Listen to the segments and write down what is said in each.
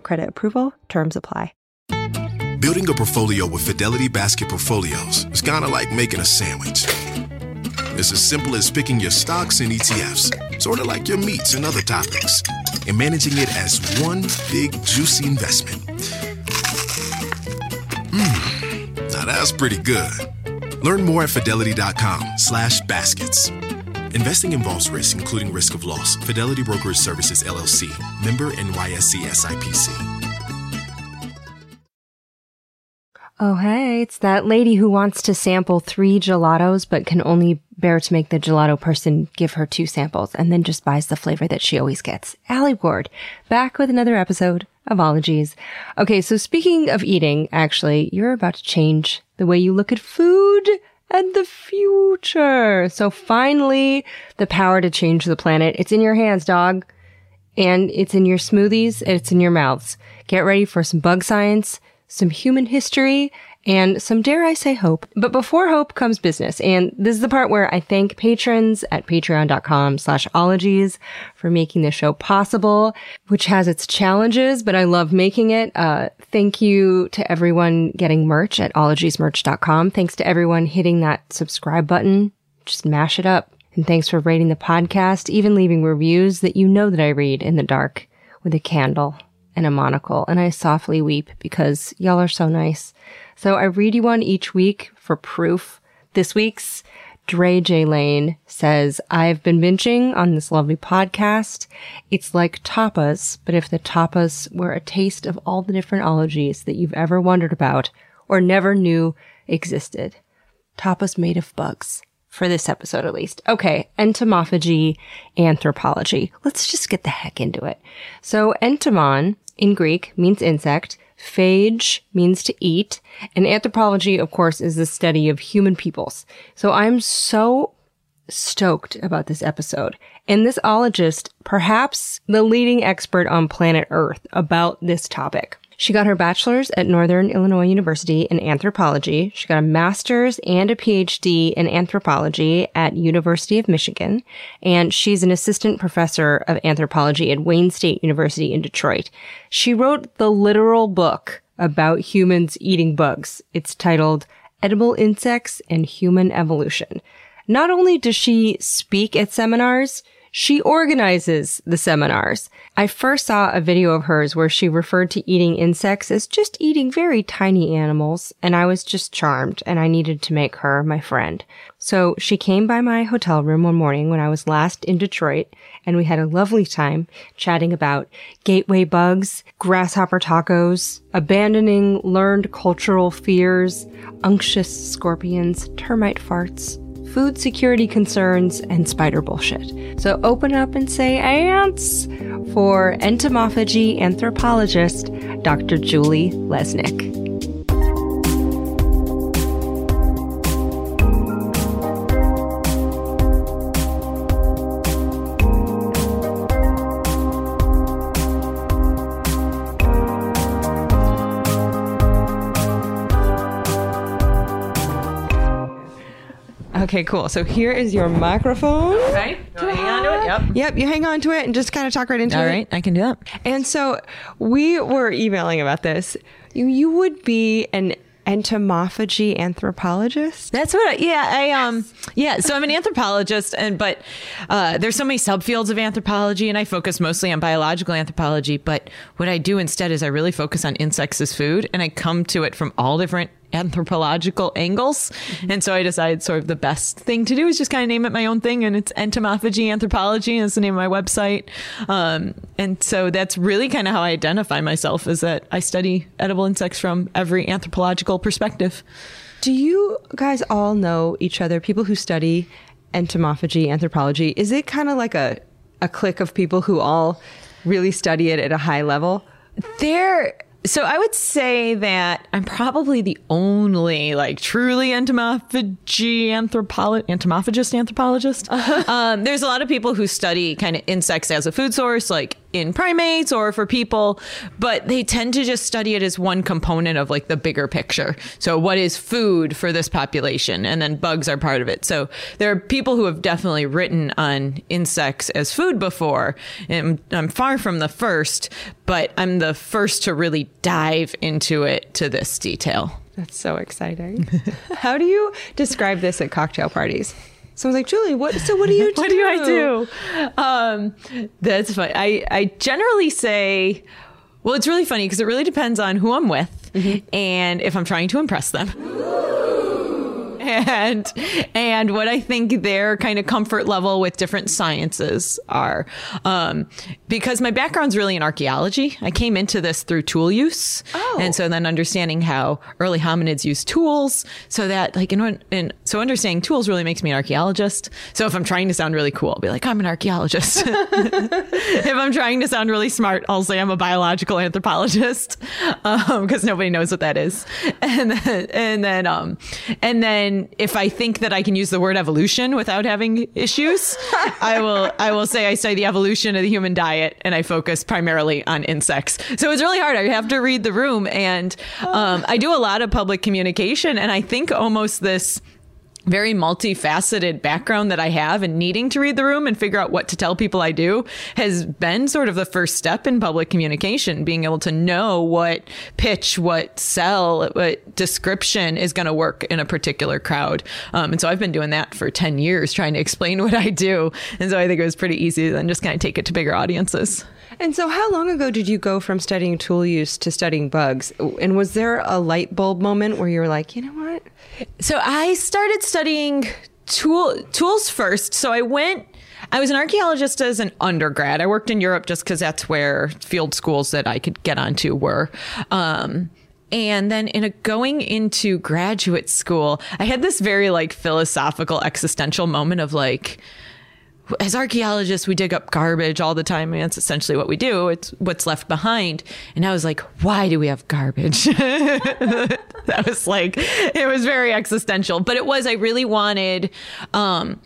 credit approval, terms apply. Building a portfolio with Fidelity Basket Portfolios is kind of like making a sandwich. It's as simple as picking your stocks and ETFs, sort of like your meats and other topics, and managing it as one big juicy investment. Mmm, now that's pretty good. Learn more at fidelity.com slash baskets. Investing involves risk, including risk of loss. Fidelity Brokerage Services, LLC. Member NYSE SIPC. Oh, hey, it's that lady who wants to sample three gelatos, but can only bear to make the gelato person give her two samples and then just buys the flavor that she always gets. Allie Ward, back with another episode of Ologies. Okay, so speaking of eating, actually, you're about to change the way you look at food and the future. So finally, the power to change the planet. It's in your hands, dog. And it's in your smoothies. It's in your mouths. Get ready for some bug science some human history, and some, dare I say, hope. But before hope comes business. And this is the part where I thank patrons at patreon.com slash ologies for making this show possible, which has its challenges, but I love making it. Uh, thank you to everyone getting merch at ologiesmerch.com. Thanks to everyone hitting that subscribe button. Just mash it up. And thanks for rating the podcast, even leaving reviews that you know that I read in the dark with a candle and a monocle, and I softly weep because y'all are so nice. So I read you one each week for proof. This week's Dre J. Lane says, I've been binging on this lovely podcast. It's like tapas, but if the tapas were a taste of all the different ologies that you've ever wondered about or never knew existed. Tapas made of bugs. For this episode, at least. Okay. Entomophagy, anthropology. Let's just get the heck into it. So entomon in Greek means insect. Phage means to eat. And anthropology, of course, is the study of human peoples. So I'm so stoked about this episode. And this ologist, perhaps the leading expert on planet Earth about this topic. She got her bachelor's at Northern Illinois University in anthropology. She got a master's and a PhD in anthropology at University of Michigan. And she's an assistant professor of anthropology at Wayne State University in Detroit. She wrote the literal book about humans eating bugs. It's titled Edible Insects and Human Evolution. Not only does she speak at seminars, she organizes the seminars. I first saw a video of hers where she referred to eating insects as just eating very tiny animals, and I was just charmed and I needed to make her my friend. So she came by my hotel room one morning when I was last in Detroit, and we had a lovely time chatting about gateway bugs, grasshopper tacos, abandoning learned cultural fears, unctuous scorpions, termite farts, food security concerns, and spider bullshit. So open up and say ants for entomophagy anthropologist Dr. Julie Lesnick. Okay, cool. So here is your microphone. Okay. hang on to it? Yep. Yep, you hang on to it and just kind of talk right into All it. All right, I can do that. And so we were emailing about this. You, you would be an entomophagy anthropologist that's what I, yeah i um yeah so i'm an anthropologist and but uh, there's so many subfields of anthropology and i focus mostly on biological anthropology but what i do instead is i really focus on insects as food and i come to it from all different anthropological angles. Mm-hmm. And so I decided sort of the best thing to do is just kind of name it my own thing. And it's entomophagy anthropology is the name of my website. Um, and so that's really kind of how I identify myself is that I study edible insects from every anthropological perspective. Do you guys all know each other, people who study entomophagy anthropology? Is it kind of like a, a clique of people who all really study it at a high level? There. So I would say that I'm probably the only like truly entomophagy anthropologist, entomophagist anthropologist. Um, there's a lot of people who study kind of insects as a food source, like in primates or for people, but they tend to just study it as one component of like the bigger picture. So what is food for this population? And then bugs are part of it. So there are people who have definitely written on insects as food before. And I'm far from the first, but I'm the first to really dive into it to this detail. That's so exciting. How do you describe this at cocktail parties? Someone's like, Julie, what? So what do you do? what do I do? Um, that's funny. I, I generally say, well, it's really funny because it really depends on who I'm with and if I'm trying to impress them. And and what I think their kind of comfort level with different sciences are, um, because my background's really in archaeology. I came into this through tool use, Oh. and so then understanding how early hominids use tools, so that like in, in so understanding tools really makes me an archaeologist. So if I'm trying to sound really cool, I'll be like I'm an archaeologist. if I'm trying to sound really smart, I'll say I'm a biological anthropologist because nobody knows what that is. And then, and then, um, and then if I think that I can use the word evolution without having issues, I will, I will say I study the evolution of the human diet and I focus primarily on insects. So it's really hard. I have to read the room and, um, I do a lot of public communication and I think almost this, very multifaceted background that I have and needing to read the room and figure out what to tell people I do has been sort of the first step in public communication, being able to know what pitch, what sell, what description is going to work in a particular crowd. Um, and so I've been doing that for 10 years, trying to explain what I do. And so I think it was pretty easy then just kind of take it to bigger audiences. And so, how long ago did you go from studying tool use to studying bugs? And was there a light bulb moment where you were like, you know what? So I started studying tool tools first. So I went. I was an archaeologist as an undergrad. I worked in Europe just because that's where field schools that I could get onto were. Um, and then in a going into graduate school, I had this very like philosophical existential moment of like, as archaeologists, we dig up garbage all the time. and it's essentially what we do. It's what's left behind. And I was like, why do we have garbage? that was like, it was very existential, but it was, I really wanted, um,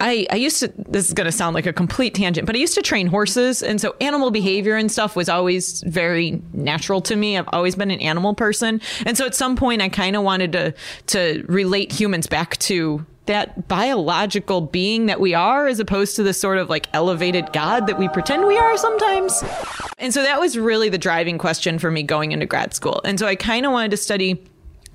I, I used to, this is going to sound like a complete tangent, but I used to train horses. And so animal behavior and stuff was always very natural to me. I've always been an animal person. And so at some point I kind of wanted to, to relate humans back to that biological being that we are as opposed to the sort of like elevated god that we pretend we are sometimes. And so that was really the driving question for me going into grad school. And so I kind of wanted to study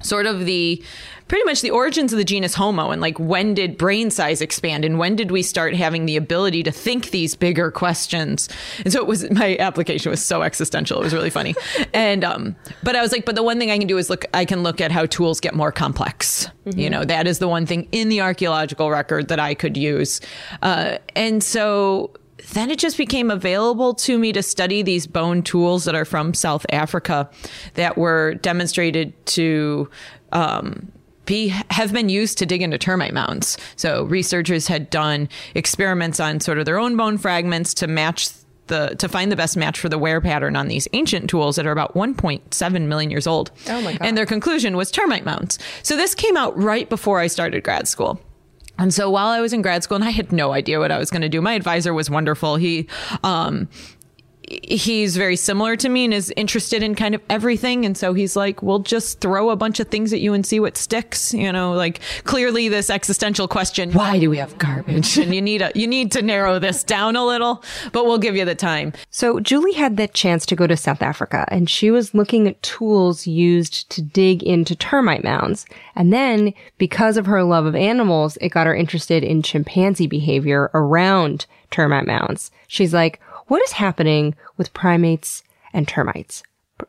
sort of the pretty much the origins of the genus Homo and like when did brain size expand and when did we start having the ability to think these bigger questions. And so it was my application was so existential. It was really funny. and um but I was like but the one thing I can do is look I can look at how tools get more complex. You know, that is the one thing in the archaeological record that I could use. Uh and so then it just became available to me to study these bone tools that are from South Africa that were demonstrated to um, be have been used to dig into termite mounds. So researchers had done experiments on sort of their own bone fragments to match the to find the best match for the wear pattern on these ancient tools that are about 1.7 million years old. Oh my God. And their conclusion was termite mounds. So this came out right before I started grad school. And so while I was in grad school, and I had no idea what I was going to do, my advisor was wonderful. He, um, he's very similar to me and is interested in kind of everything. And so he's like, we'll just throw a bunch of things at you and see what sticks. You know, like clearly this existential question, why do we have garbage? and you need a, you need to narrow this down a little, but we'll give you the time. So Julie had the chance to go to South Africa and she was looking at tools used to dig into termite mounds. And then because of her love of animals, it got her interested in chimpanzee behavior around termite mounds. She's like, what is happening with primates and termites? Pr-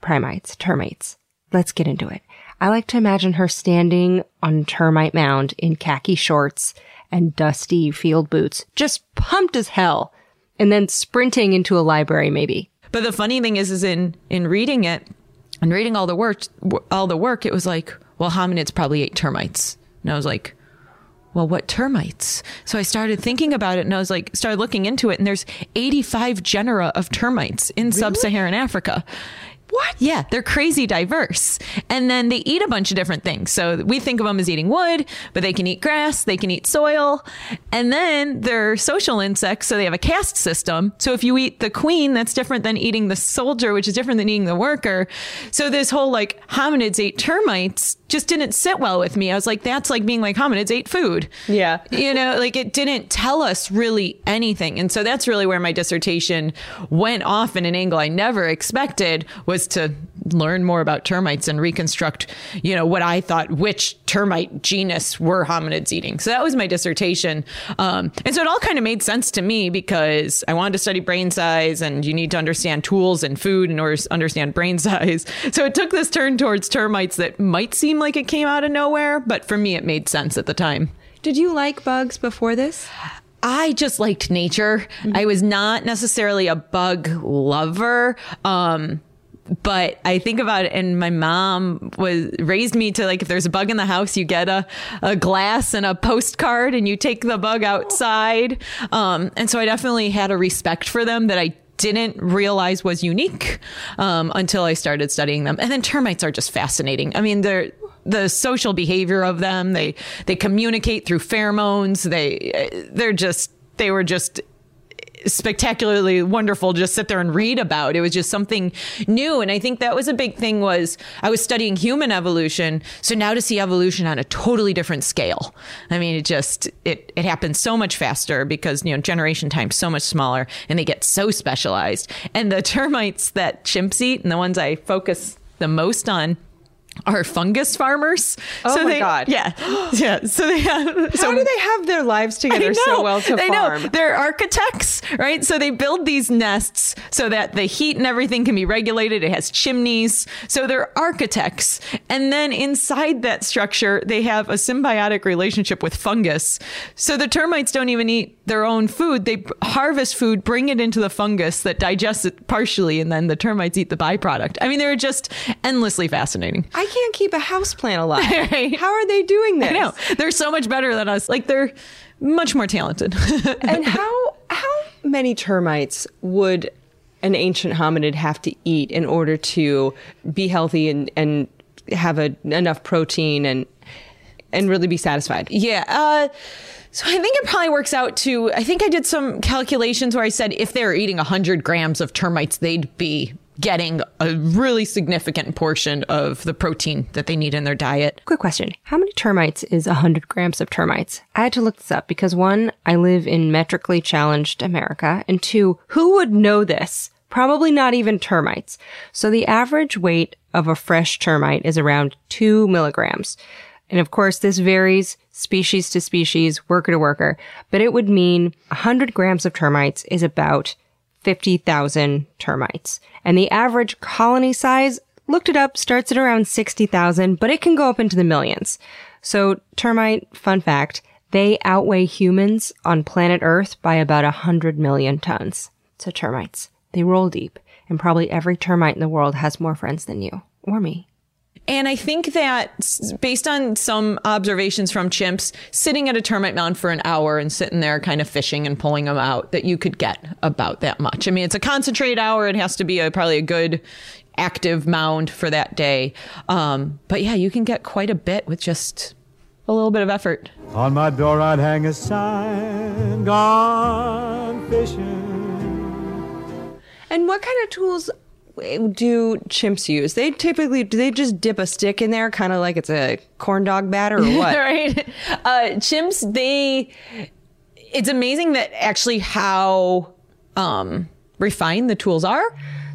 primates, termites. Let's get into it. I like to imagine her standing on a termite mound in khaki shorts and dusty field boots, just pumped as hell and then sprinting into a library maybe. But the funny thing is, is in, in reading it and reading all the work, all the work, it was like, well, hominids probably ate termites. And I was like, well, what termites? So I started thinking about it and I was like, started looking into it, and there's 85 genera of termites in sub Saharan Africa. What? Yeah, they're crazy diverse. And then they eat a bunch of different things. So we think of them as eating wood, but they can eat grass, they can eat soil. And then they're social insects, so they have a caste system. So if you eat the queen, that's different than eating the soldier, which is different than eating the worker. So this whole like hominids ate termites just didn't sit well with me. I was like, that's like being like hominids ate food. Yeah. You know, like it didn't tell us really anything. And so that's really where my dissertation went off in an angle I never expected was to learn more about termites and reconstruct, you know, what I thought which termite genus were hominids eating. So that was my dissertation. Um, and so it all kind of made sense to me because I wanted to study brain size and you need to understand tools and food in order to understand brain size. So it took this turn towards termites that might seem like it came out of nowhere, but for me, it made sense at the time. Did you like bugs before this? I just liked nature. I was not necessarily a bug lover. Um, but I think about it, and my mom was raised me to like if there's a bug in the house, you get a, a glass and a postcard, and you take the bug outside. Um, and so I definitely had a respect for them that I didn't realize was unique um, until I started studying them. And then termites are just fascinating. I mean, they're the social behavior of them. They they communicate through pheromones. They they're just they were just spectacularly wonderful to just sit there and read about. It was just something new. And I think that was a big thing was I was studying human evolution. So now to see evolution on a totally different scale. I mean, it just, it, it happens so much faster because, you know, generation time so much smaller and they get so specialized. And the termites that chimps eat and the ones I focus the most on are fungus farmers. Oh so my they, God. Yeah. Yeah. So they have, so How do they have their lives together so well to I farm? Know. They're architects, right? So they build these nests so that the heat and everything can be regulated. It has chimneys. So they're architects. And then inside that structure, they have a symbiotic relationship with fungus. So the termites don't even eat their own food. They harvest food, bring it into the fungus that digests it partially, and then the termites eat the byproduct. I mean, they're just endlessly fascinating. I can't keep a house plant alive. Right. How are they doing this? I know. They're so much better than us. Like they're much more talented. and how how many termites would an ancient hominid have to eat in order to be healthy and and have a, enough protein and and really be satisfied? Yeah. Uh, so I think it probably works out to, I think I did some calculations where I said if they were eating 100 grams of termites, they'd be getting a really significant portion of the protein that they need in their diet. Quick question. How many termites is 100 grams of termites? I had to look this up because one, I live in metrically challenged America, and two, who would know this? Probably not even termites. So the average weight of a fresh termite is around two milligrams. And of course, this varies species to species, worker to worker, but it would mean 100 grams of termites is about 50,000 termites. And the average colony size, looked it up, starts at around 60,000, but it can go up into the millions. So termite, fun fact, they outweigh humans on planet Earth by about 100 million tons. So termites, they roll deep, and probably every termite in the world has more friends than you or me. And I think that based on some observations from chimps, sitting at a termite mound for an hour and sitting there kind of fishing and pulling them out, that you could get about that much. I mean, it's a concentrate hour. It has to be a, probably a good active mound for that day. Um, but yeah, you can get quite a bit with just a little bit of effort. On my door I'd hang a sign, gone fishing. And what kind of tools do chimps use? They typically do they just dip a stick in there, kind of like it's a corn dog batter or what? right? Uh, chimps, they, it's amazing that actually how um, refined the tools are.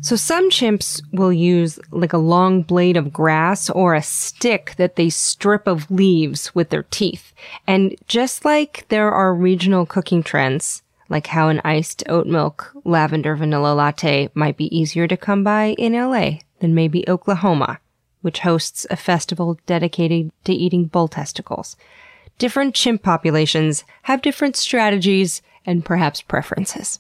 So some chimps will use like a long blade of grass or a stick that they strip of leaves with their teeth. And just like there are regional cooking trends, like how an iced oat milk lavender vanilla latte might be easier to come by in LA than maybe Oklahoma, which hosts a festival dedicated to eating bull testicles. Different chimp populations have different strategies and perhaps preferences.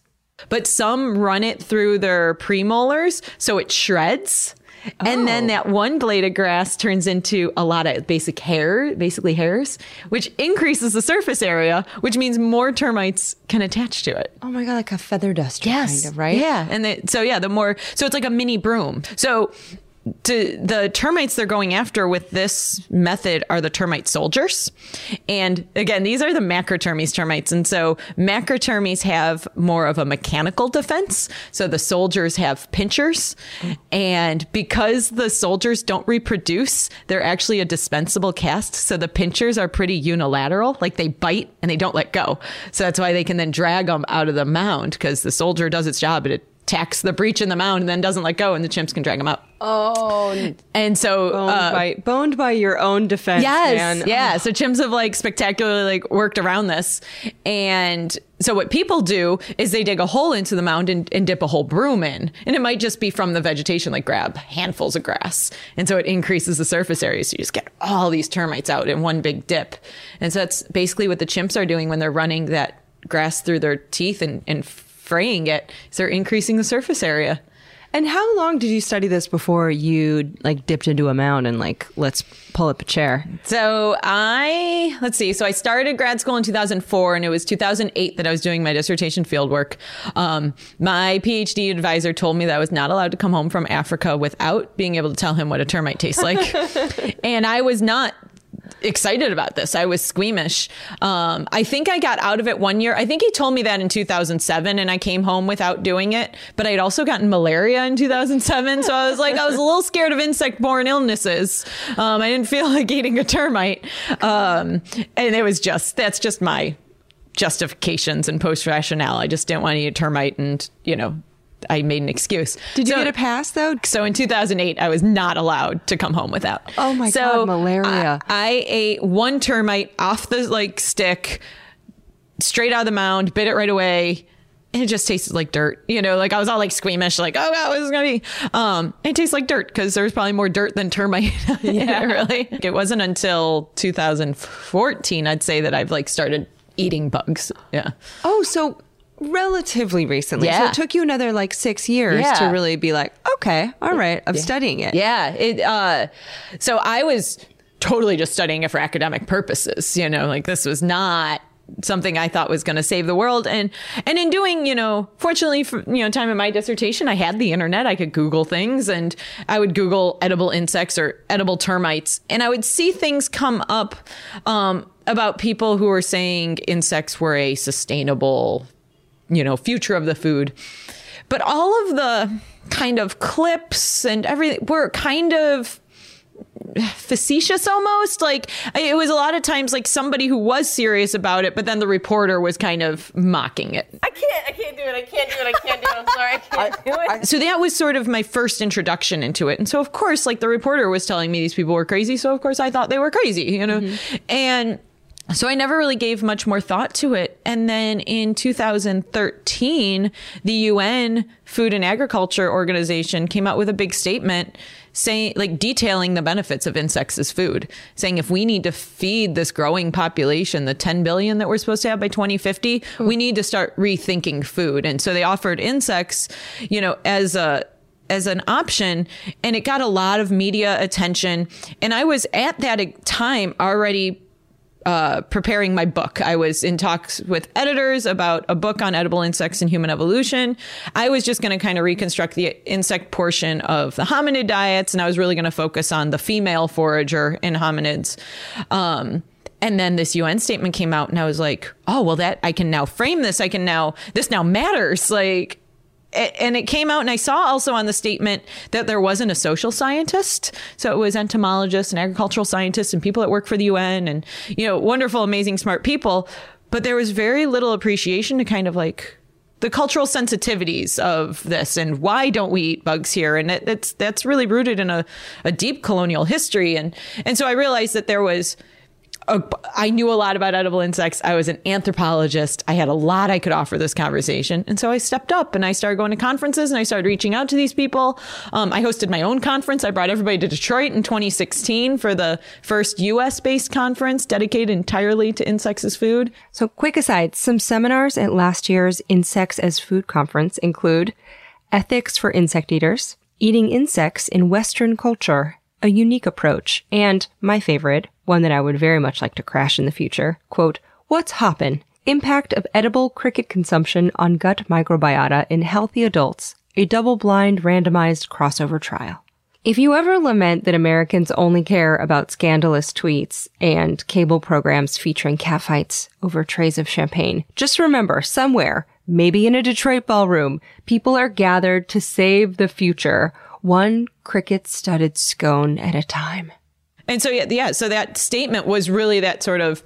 But some run it through their premolars so it shreds. And then oh. that one blade of grass turns into a lot of basic hair, basically hairs, which increases the surface area, which means more termites can attach to it. Oh my god, like a feather duster, kind of, right? Yeah. And the, so, yeah, the more, so it's like a mini broom. So, to the termites they're going after with this method are the termite soldiers. And again, these are the macrotermes termites. And so macrotermes have more of a mechanical defense. So the soldiers have pinchers. And because the soldiers don't reproduce, they're actually a dispensable caste. So the pinchers are pretty unilateral, like they bite and they don't let go. So that's why they can then drag them out of the mound because the soldier does its job, it attacks the breach in the mound and then doesn't let go, and the chimps can drag them out. Oh, And so, boned, uh, by, boned by your own defense. yes, man. Oh. yeah. So chimps have like spectacularly like worked around this, and so what people do is they dig a hole into the mound and, and dip a whole broom in, and it might just be from the vegetation, like grab handfuls of grass, and so it increases the surface area. So you just get all these termites out in one big dip, and so that's basically what the chimps are doing when they're running that grass through their teeth and, and fraying it. So they're increasing the surface area. And how long did you study this before you like dipped into a mound and like let's pull up a chair? So I let's see. So I started grad school in 2004, and it was 2008 that I was doing my dissertation fieldwork. Um, my PhD advisor told me that I was not allowed to come home from Africa without being able to tell him what a termite tastes like, and I was not excited about this. I was squeamish. Um, I think I got out of it one year. I think he told me that in 2007 and I came home without doing it, but I'd also gotten malaria in 2007. So I was like, I was a little scared of insect borne illnesses. Um, I didn't feel like eating a termite. Um, and it was just, that's just my justifications and post rationale. I just didn't want to eat a termite and, you know, I made an excuse. Did you So- get a pass though? so in 2008, I was not allowed to come home without. Oh my so God, malaria. I, I ate one termite off the like stick, straight out of the mound, bit it right away. And it just tasted like dirt, you know. Like I was all like squeamish, like, "Oh God, what is gonna be?" Um, it tastes like dirt because there was probably more dirt than termite. yeah, really. It wasn't until 2014, I'd say, that I've like started eating bugs. Yeah. Oh, so relatively recently. So it took you another like six years Yeah. to really be like, okay, all right, I'm studying it. Yeah. It, uh, so I was totally just studying it for academic purposes. You know, like this was not something I thought was going to save the world. And, and in doing, you know, fortunately for, you know, time in my dissertation, I had the internet. I could Google things and I would Google edible insects or edible termites and I would see things come up, um, about people who were saying insects were a sustainable you know, future of the food. But all of the kind of clips and everything were kind of facetious almost like it was a lot of times like somebody who was serious about it but then the reporter was kind of mocking it I can't. I can't do it. I can't do it. I can't do it. I'm sorry. I can't do it. so that was sort of my first introduction into it and so of course like the reporter was telling me these people were crazy so of course i thought they were crazy you know mm-hmm. and so I never really gave much more thought to it. And then in 2013, the UN Food and Agriculture Organization came out with a big statement saying, like, detailing the benefits of insects as food, saying if we need to feed this growing population, the 10 billion that we're supposed to have by 2050, we need to start rethinking food. And so they offered insects, you know, as a, as an option and it got a lot of media attention and i was at that time already uh, preparing my book. I was in talks with editors about a book on edible insects and human evolution. I was just going to kind of reconstruct the insect portion of the hominid diets, and I was really going to focus on the female forager in hominids. Um, and then this UN statement came out, and I was like, oh, well, that I can now frame this. I can now, this now matters. Like, and it came out and i saw also on the statement that there wasn't a social scientist. So it was entomologists and agricultural scientists and people that work for the un and you know wonderful amazing smart people. But there was very little appreciation to kind of like the cultural sensitivities of this and why don't we eat bugs here? And it, that's really rooted in a, a deep colonial history. And and so i realized that there was a, I knew a lot about edible insects. I was an anthropologist. I had a lot I could offer this conversation. And so I stepped up and I started going to conferences and I started reaching out to these people. Um, I hosted my own conference. I brought everybody to Detroit in 2016 for the first US based conference dedicated entirely to insects as food. So, quick aside some seminars at last year's Insects as Food conference include ethics for insect eaters, eating insects in Western culture, a unique approach, and my favorite, one that I would very much like to crash in the future, quote, What's hoppin'? Impact of edible cricket consumption on gut microbiota in healthy adults, a double-blind randomized crossover trial. If you ever lament that Americans only care about scandalous tweets and cable programs featuring catfights over trays of champagne, just remember somewhere, maybe in a Detroit ballroom, people are gathered to save the future, one cricket studded scone at a time. And so yeah, yeah, so that statement was really that sort of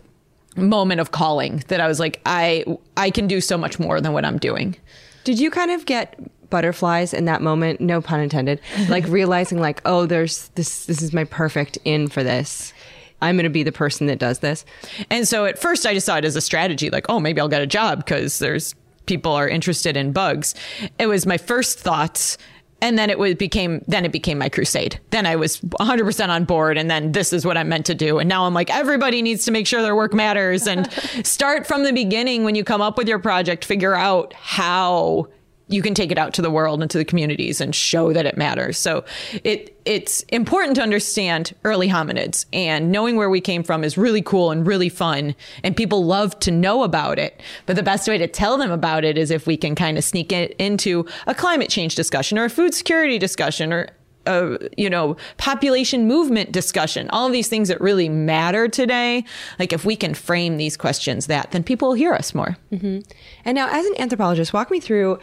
moment of calling that I was like, I I can do so much more than what I'm doing. Did you kind of get butterflies in that moment? No pun intended. Like realizing like, oh, there's this this is my perfect in for this. I'm going to be the person that does this. And so at first I just saw it as a strategy, like, oh, maybe I'll get a job because there's people are interested in bugs. It was my first thoughts. And then it was became then it became my crusade. Then I was 100% on board and then this is what I'm meant to do. And now I'm like everybody needs to make sure their work matters and start from the beginning when you come up with your project, figure out how you can take it out to the world and to the communities and show that it matters. So it it's important to understand early hominids and knowing where we came from is really cool and really fun and people love to know about it. But the best way to tell them about it is if we can kind of sneak it into a climate change discussion or a food security discussion or a you know population movement discussion all of these things that really matter today like if we can frame these questions that then people will hear us more mm-hmm. And now, as an anthropologist, walk me through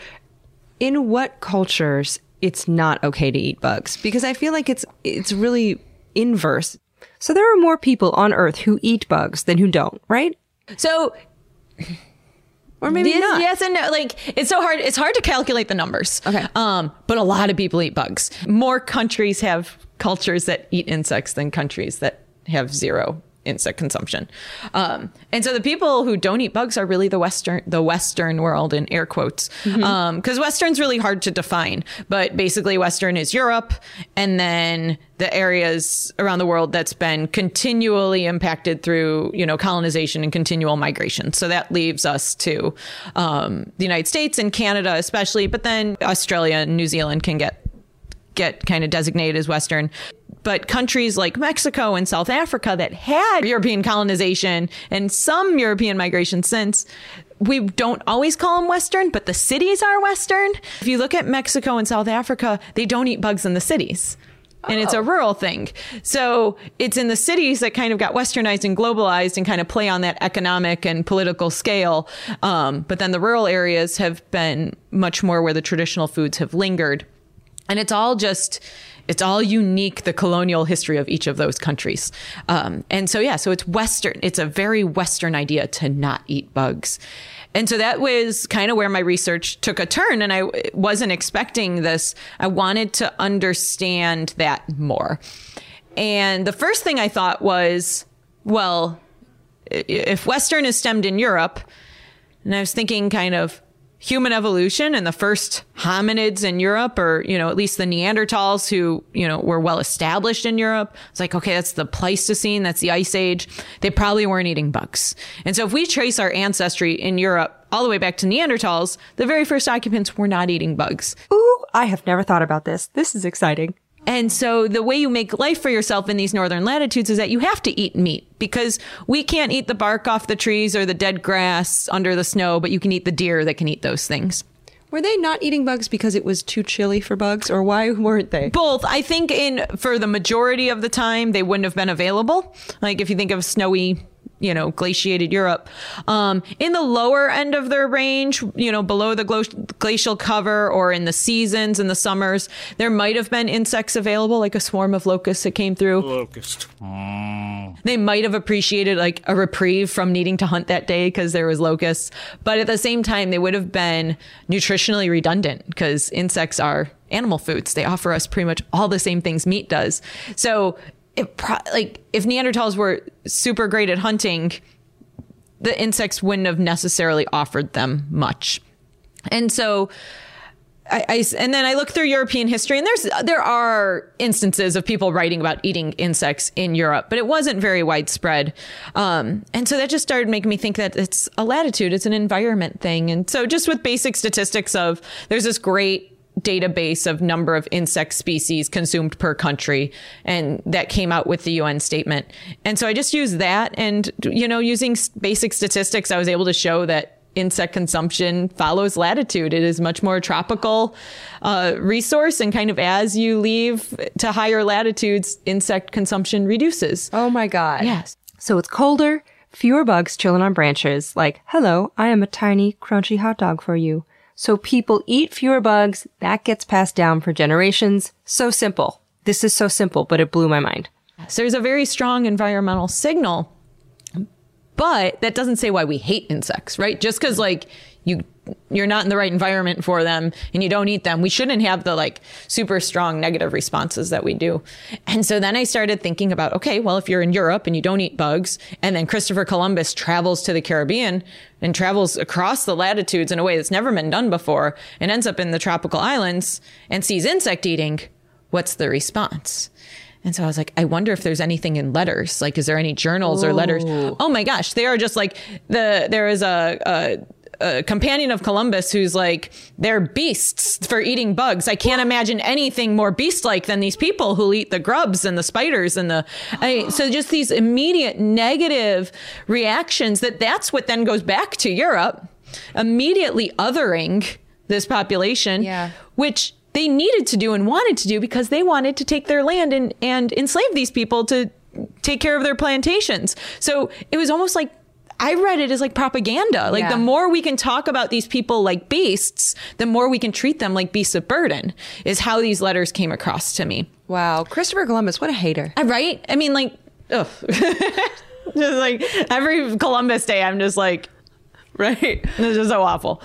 in what cultures it's not okay to eat bugs because I feel like it's it's really inverse. So there are more people on Earth who eat bugs than who don't, right? so Or maybe yes, not. yes and no. Like it's so hard. It's hard to calculate the numbers. Okay. Um, but a lot of people eat bugs. More countries have cultures that eat insects than countries that have zero insect consumption. Um, and so the people who don't eat bugs are really the Western, the Western world in air quotes. Um, cause Western's really hard to define, but basically Western is Europe and then the areas around the world that's been continually impacted through, you know, colonization and continual migration. So that leaves us to, um, the United States and Canada, especially, but then Australia and New Zealand can get get kind of designated as Western. But countries like Mexico and South Africa that had European colonization and some European migration since, we don't always call them Western, but the cities are Western. If you look at Mexico and South Africa, they don't eat bugs in the cities. And it's a rural thing. So it's in the cities that kind of got westernized and globalized and kind of play on that economic and political scale. Um, but then the rural areas have been much more where the traditional foods have lingered and it's all just it's all unique the colonial history of each of those countries. Um, and so yeah so it's western it's a very western idea to not eat bugs. And so that was kind of where my research took a turn and i wasn't expecting this. I wanted to understand that more. And the first thing i thought was well if western is stemmed in europe and i was thinking kind of human evolution and the first hominids in Europe, or, you know, at least the Neanderthals who, you know, were well established in Europe. It's like, okay, that's the Pleistocene, that's the Ice Age. They probably weren't eating bugs. And so if we trace our ancestry in Europe all the way back to Neanderthals, the very first occupants were not eating bugs. Ooh, I have never thought about this. This is exciting. And so the way you make life for yourself in these northern latitudes is that you have to eat meat because we can't eat the bark off the trees or the dead grass under the snow, but you can eat the deer that can eat those things. Were they not eating bugs because it was too chilly for bugs, or why weren't they? Both. I think in for the majority of the time they wouldn't have been available. Like if you think of snowy, you know, glaciated Europe. Um, in the lower end of their range, you know, below the glacial cover or in the seasons in the summers, there might have been insects available, like a swarm of locusts that came through. Locust. They might have appreciated like a reprieve from needing to hunt that day because there was locusts. But at the same time, they would have been nutritionally redundant because insects are animal foods. They offer us pretty much all the same things meat does. So it pro- like if Neanderthals were super great at hunting, the insects wouldn't have necessarily offered them much. And so I, I- and then I look through European history, and there's there are instances of people writing about eating insects in Europe, but it wasn't very widespread. Um, and so that just started making me think that it's a latitude, it's an environment thing. And so just with basic statistics of there's this great database of number of insect species consumed per country and that came out with the UN statement. And so I just used that and you know using basic statistics I was able to show that insect consumption follows latitude. It is much more tropical uh, resource and kind of as you leave to higher latitudes insect consumption reduces. Oh my god. Yes. So it's colder, fewer bugs chilling on branches, like, hello, I am a tiny, crunchy hot dog for you. So people eat fewer bugs, that gets passed down for generations. So simple. This is so simple, but it blew my mind. So there's a very strong environmental signal, but that doesn't say why we hate insects, right? Just because like you you're not in the right environment for them and you don't eat them, we shouldn't have the like super strong negative responses that we do. And so then I started thinking about, okay, well, if you're in Europe and you don't eat bugs, and then Christopher Columbus travels to the Caribbean and travels across the latitudes in a way that's never been done before and ends up in the tropical islands and sees insect eating, what's the response? And so I was like, I wonder if there's anything in letters. Like, is there any journals or letters? Oh my gosh, they are just like the there is a, a a companion of Columbus who's like, they're beasts for eating bugs. I can't imagine anything more beast like than these people who eat the grubs and the spiders and the. I, so just these immediate negative reactions that that's what then goes back to Europe, immediately othering this population, Yeah. which they needed to do and wanted to do because they wanted to take their land and, and enslave these people to take care of their plantations. So it was almost like I read it as like propaganda. Like Yeah. the more we can talk about these people like beasts, the more we can treat them like beasts of burden, is how these letters came across to me. Wow. Christopher Columbus, what a hater. Uh, Right? I mean, like, ugh. just like every Columbus Day, I'm just like, right? This is so awful.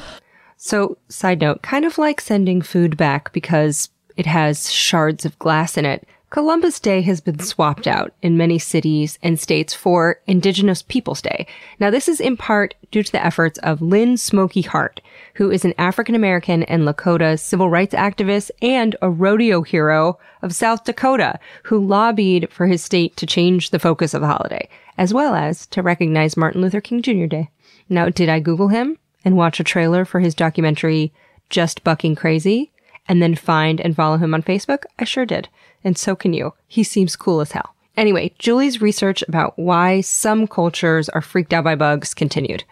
So, side note, kind of like sending food back because it has shards of glass in it. Columbus Day has been swapped out in many cities and states for Indigenous Peoples Day. Now, this is in part due to the efforts of Lynn Smoky Hart, who is an African American and Lakota civil rights activist and a rodeo hero of South Dakota, who lobbied for his state to change the focus of the holiday, as well as to recognize Martin Luther King Jr. Day. Now, did I Google him and watch a trailer for his documentary, Just Bucking Crazy, and then find and follow him on Facebook? I sure did. And so can you. He seems cool as hell. Anyway, Julie's research about why some cultures are freaked out by bugs continued.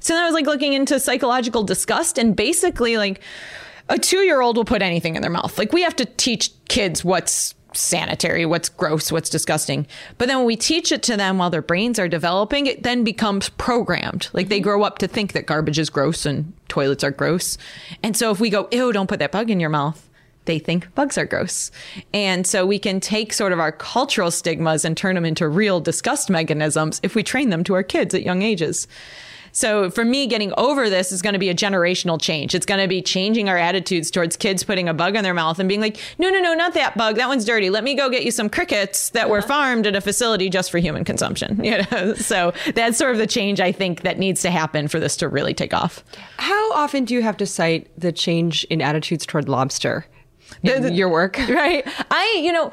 So then I was like looking into psychological disgust and basically like a two year old will put anything in their mouth. Like we have to teach kids what's sanitary, what's gross, what's disgusting. But then when we teach it to them while their brains are developing, it then becomes programmed. Like they grow up to think that garbage is gross and toilets are gross. And so if we go, ew, don't put that bug in your mouth, they think bugs are gross. And so we can take sort of our cultural stigmas and turn them into real disgust mechanisms if we train them to our kids at young ages. So for me, getting over this is going to be a generational change. It's going to be changing our attitudes towards kids putting a bug in their mouth and being like, no, no, no, not that bug. That one's dirty. Let me go get you some crickets that were uh-huh. farmed at a facility just for human consumption. You know, so that's sort of the change I think that needs to happen for this to really take off. How often do you have to cite the change in attitudes toward lobster in your work? Right. I, you know,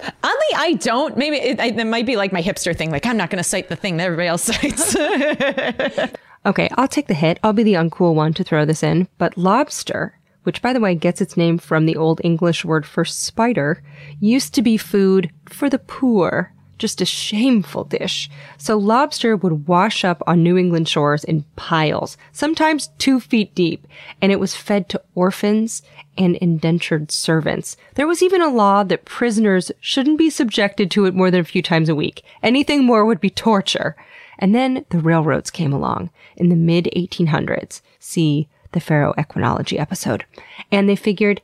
oddly, I don't. Maybe it, it might be like my hipster thing. Like, I'm not going to cite the thing that everybody else cites. Okay, I'll take the hit. I'll be the uncool one to throw this in. But lobster, which by the way gets its name from the Old English word for spider, used to be food for the poor. Just a shameful dish. So lobster would wash up on New England shores in piles, sometimes two feet deep, and it was fed to orphans and indentured servants. There was even a law that prisoners shouldn't be subjected to it more than a few times a week. Anything more would be torture. And then the railroads came along in the mid 1800s. See the Ferroequinology episode. And they figured,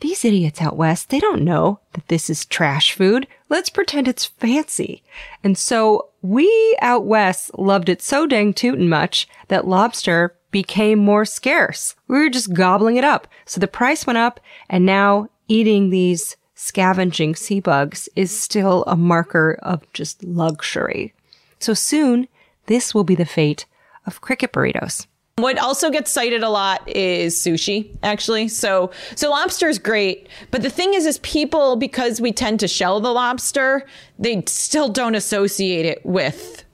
these idiots out west, they don't know that this is trash food. Let's pretend it's fancy. And so we out west loved it so dang tootin' much that lobster became more scarce. We were just gobbling it up. So the price went up and now eating these scavenging sea bugs is still a marker of just luxury. So soon, this will be the fate of cricket burritos. What also gets cited a lot is sushi, actually. So, so lobster is great, but the thing is, is people because we tend to shell the lobster, they still don't associate it with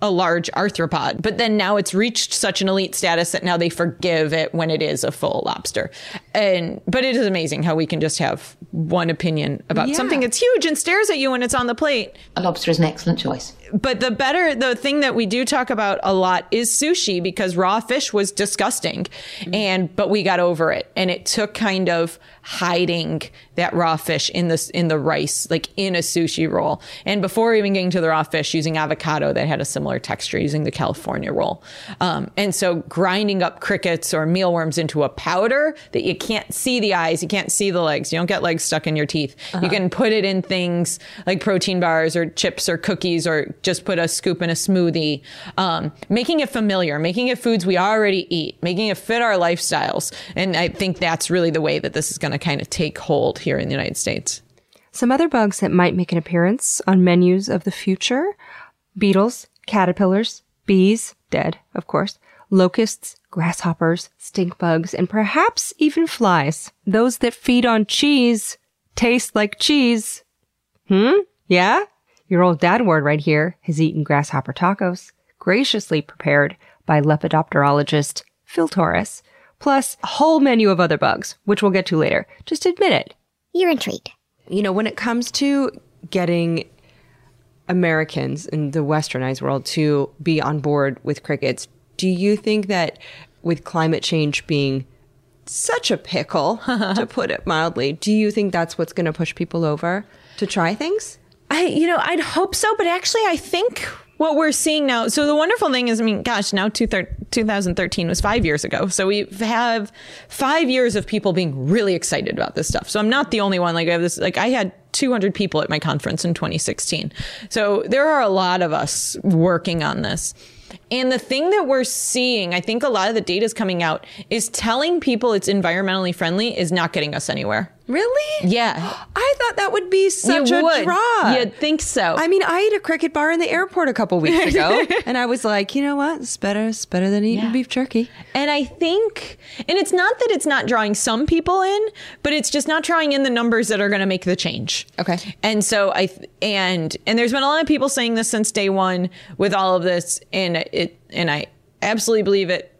a large arthropod. But then now it's reached such an elite status that now they forgive it when it is a full lobster. and but it is amazing how we can just have one opinion about Yeah. something that's huge and stares at you when it's on the plate A lobster is an excellent choice. But the better the thing that we do talk about a lot is sushi because raw fish was disgusting. And but we got over it. And it took kind of hiding that raw fish in this in the rice like in a sushi roll. And before even getting to the raw fish using avocado that had a similar texture using the california roll. Um, and so grinding up crickets or mealworms into a powder that you can't see the eyes you can't see the legs. You don't get legs stuck in your teeth. You can put it in things like protein bars or chips or cookies or just put a scoop in a smoothie. Um, making it familiar making it foods we already eat making it fit our lifestyles. And i think that's really the way that this is going to kind of take hold here in the united states Some other bugs that might make an appearance on menus of the future beetles, caterpillars, bees, dead, of course, locusts, grasshoppers, stink bugs, and perhaps even flies. Those that feed on cheese taste like cheese. Hmm? Yeah? Your old dad ward right here has eaten grasshopper tacos, graciously prepared by lepidopterologist Phil Torres, plus a whole menu of other bugs, which we'll get to later. Just admit it. You're intrigued. you know, when it comes to getting Americans in the westernized world to be on board with crickets, do you think that with climate change being such a pickle, to put it mildly, do you think that's what's going to push people over to try things? I, you know, I'd hope so, but actually, I think what we're seeing now. So the wonderful thing is, I mean, gosh, now two thir- 2013 was five years ago. So we have five years of people being really excited about this stuff. So I'm not the only one. Like I have this, like I had 200 people at my conference in 2016. So there are a lot of us working on this. And the thing that we're seeing, I think a lot of the data is coming out, is telling people it's environmentally friendly is not getting us anywhere. Really? Yeah. I thought that would be such You a would. draw. You'd think so. I mean, I ate a cricket bar in the airport a couple weeks ago, and I was like, you know what? It's better. It's better than eating Yeah. beef jerky. And I think, and it's not that it's not drawing some people in, but it's just not drawing in the numbers that are going to make the change. Okay. And so I, and, and there's been a lot of people saying this since day one with all of this. And it, and I absolutely believe it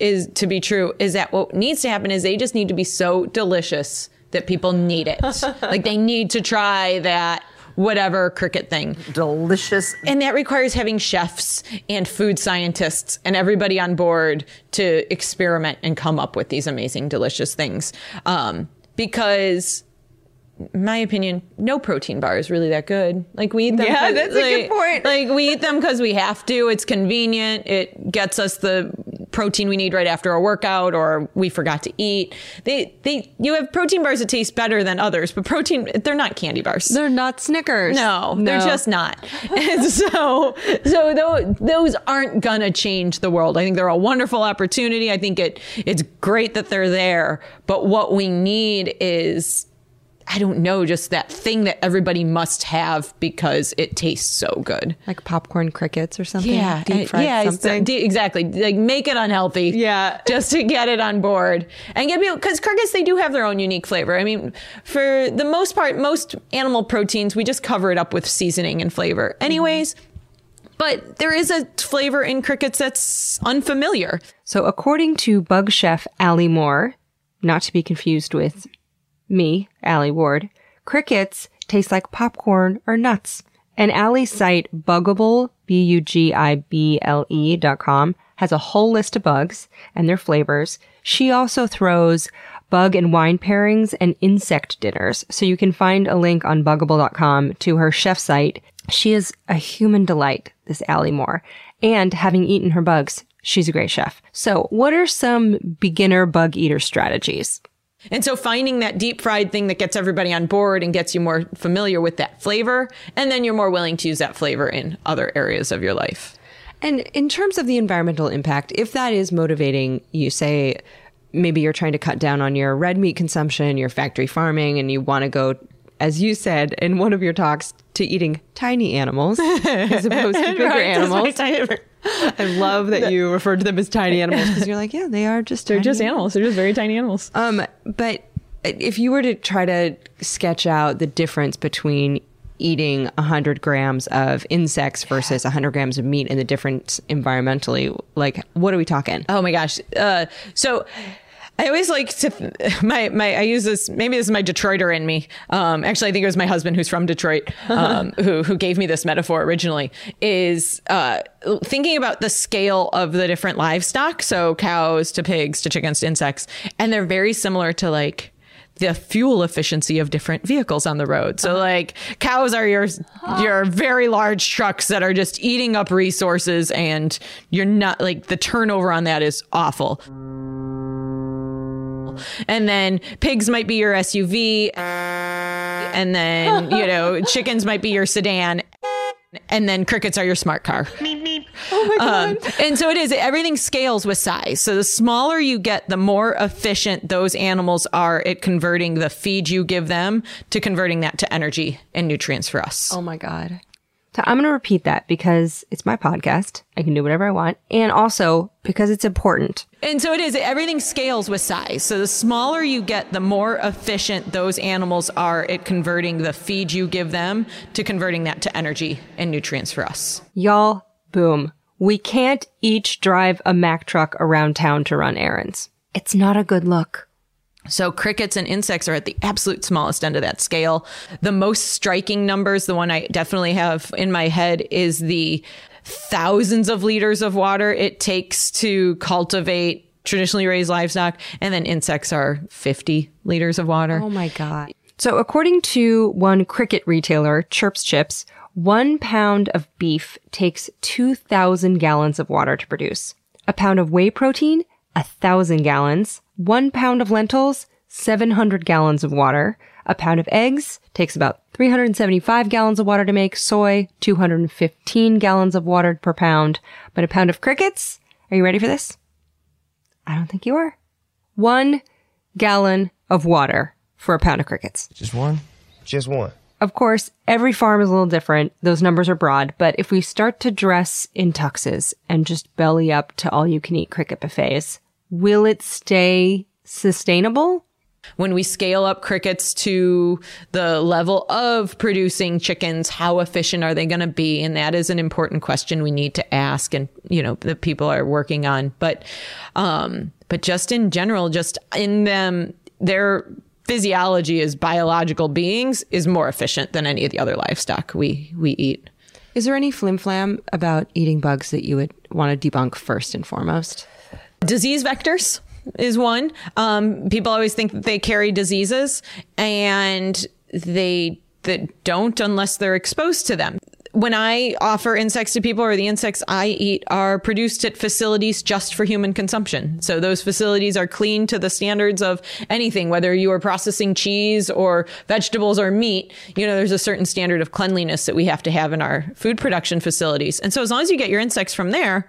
is to be true is that what needs to happen is they just need to be so delicious that people need it. like they need to try that whatever cricket thing. Delicious. And that requires having chefs and food scientists and everybody on board to experiment and come up with these amazing, delicious things. Um, because, in my opinion, no protein bar is really that good. Like we eat them. Yeah, that's a good point. Like we eat them because we have to. It's convenient. It gets us the protein we need right after a workout, or we forgot to eat. They, they, you have protein bars that taste better than others, but protein, they're not candy bars. They're not Snickers. No, they're just not. And so, so those, those aren't gonna change the world. I think they're a wonderful opportunity. I think it it's great that they're there. But what we need is, I don't know, just that thing that everybody must have because it tastes so good. like popcorn crickets or something. Yeah, deep fried yeah, something. exactly. Like make it unhealthy. Yeah. just to get it on board and get people because crickets they do have their own unique flavor. I mean, for the most part, most animal proteins we just cover it up with seasoning and flavor, mm-hmm. anyways. But there is a flavor in crickets that's unfamiliar. So, according to bug chef Aly Moore, not to be confused with me, Alie Ward, crickets taste like popcorn or nuts. And Aly's site, Bugible, B-U-G-I-B-L-E dot com, has a whole list of bugs and their flavors. She also throws bug and wine pairings and insect dinners. So you can find a link on bugible.com to her chef site. She is a human delight, this Aly Moore. And having eaten her bugs, she's a great chef. So what are some beginner bug eater strategies? And so finding that deep fried thing that gets everybody on board and gets you more familiar with that flavor, and then you're more willing to use that flavor in other areas of your life. And in terms of the environmental impact, if that is motivating you, say maybe you're trying to cut down on your red meat consumption, your factory farming, and you want to go, as you said in one of your talks, to eating tiny animals as opposed to bigger animals. I love that you referred to them as tiny animals because you're like, yeah, they are just They're just animals. They're just very tiny animals. Um, but if you were to try to sketch out the difference between eating 100 grams of insects versus 100 grams of meat and the difference environmentally, like what are we talking? Oh my gosh. Uh, so I always like to my my I use this maybe this is my Detroiter in me. Um, actually, I think it was my husband who's from Detroit um, who who gave me this metaphor originally. Is uh, thinking about the scale of the different livestock, so cows to pigs to chickens to insects, and they're very similar to like the fuel efficiency of different vehicles on the road. So like cows are your your very large trucks that are just eating up resources and you're not like the turnover on that is awful. And then pigs might be your SUV and then, you know, chickens might be your sedan and then crickets are your smart car. Oh my god. Um, and so it is. Everything scales with size. So the smaller you get, the more efficient those animals are at converting the feed you give them to converting that to energy and nutrients for us. oh my god. So I'm going to repeat that because it's my podcast. I can do whatever I want. And also because it's important. And so it is. Everything scales with size. So the smaller you get, the more efficient those animals are at converting the feed you give them to converting that to energy and nutrients for us. Y'all, boom. We can't each drive a Mack truck around town to run errands. It's not a good look. So crickets and insects are at the absolute smallest end of that scale. The most striking numbers, the one I definitely have in my head is the thousands of liters of water it takes to cultivate traditionally raised livestock. And then insects are 50 liters of water. Oh my God. So according to one cricket retailer, Chirps Chips, one pound of beef takes 2,000 gallons of water to produce. A pound of whey protein, a thousand gallons. One pound of lentils, 700 gallons of water. A pound of eggs takes about 375 gallons of water to make. Soy, 215 gallons of water per pound. But a pound of crickets, are you ready for this? I don't think you are. One gallon of water for a pound of crickets. Just one? Just one. Of course, every farm is a little different. Those numbers are broad, but if we start to dress in tuxes and just belly up to all you can eat cricket buffets, will it stay sustainable? When we scale up crickets to the level of producing chickens, how efficient are they going to be? And that is an important question we need to ask and, you know, that people are working on. But, um, but just in general, just in them, their physiology as biological beings is more efficient than any of the other livestock we, we eat. Is there any flim flam about eating bugs that you would want to debunk first and foremost? Disease vectors is one. Um, people always think that they carry diseases, and they that don't unless they're exposed to them. When I offer insects to people, or the insects I eat are produced at facilities just for human consumption. So those facilities are clean to the standards of anything, whether you are processing cheese or vegetables or meat. You know, there's a certain standard of cleanliness that we have to have in our food production facilities. And so as long as you get your insects from there,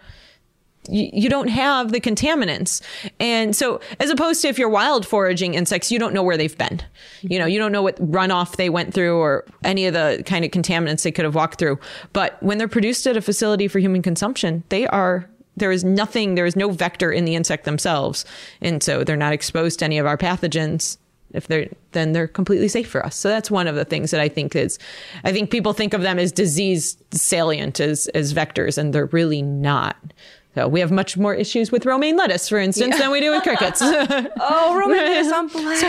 you, don't have the contaminants. And so, as opposed to if you're wild foraging insects, you don't know where they've been. You know, you don't know what runoff they went through or any of the kind of contaminants they could have walked through. But when they're produced at a facility for human consumption, they are. There is nothing, there is no vector in the insect themselves. And so they're not exposed to any of our pathogens if they're then they're completely safe for us. So that's one of the things that I think is I think people think of them as disease salient as as vectors and they're really not. So we have much more issues with romaine lettuce, for instance, than we do with crickets. Oh, romaine lettuce on blast.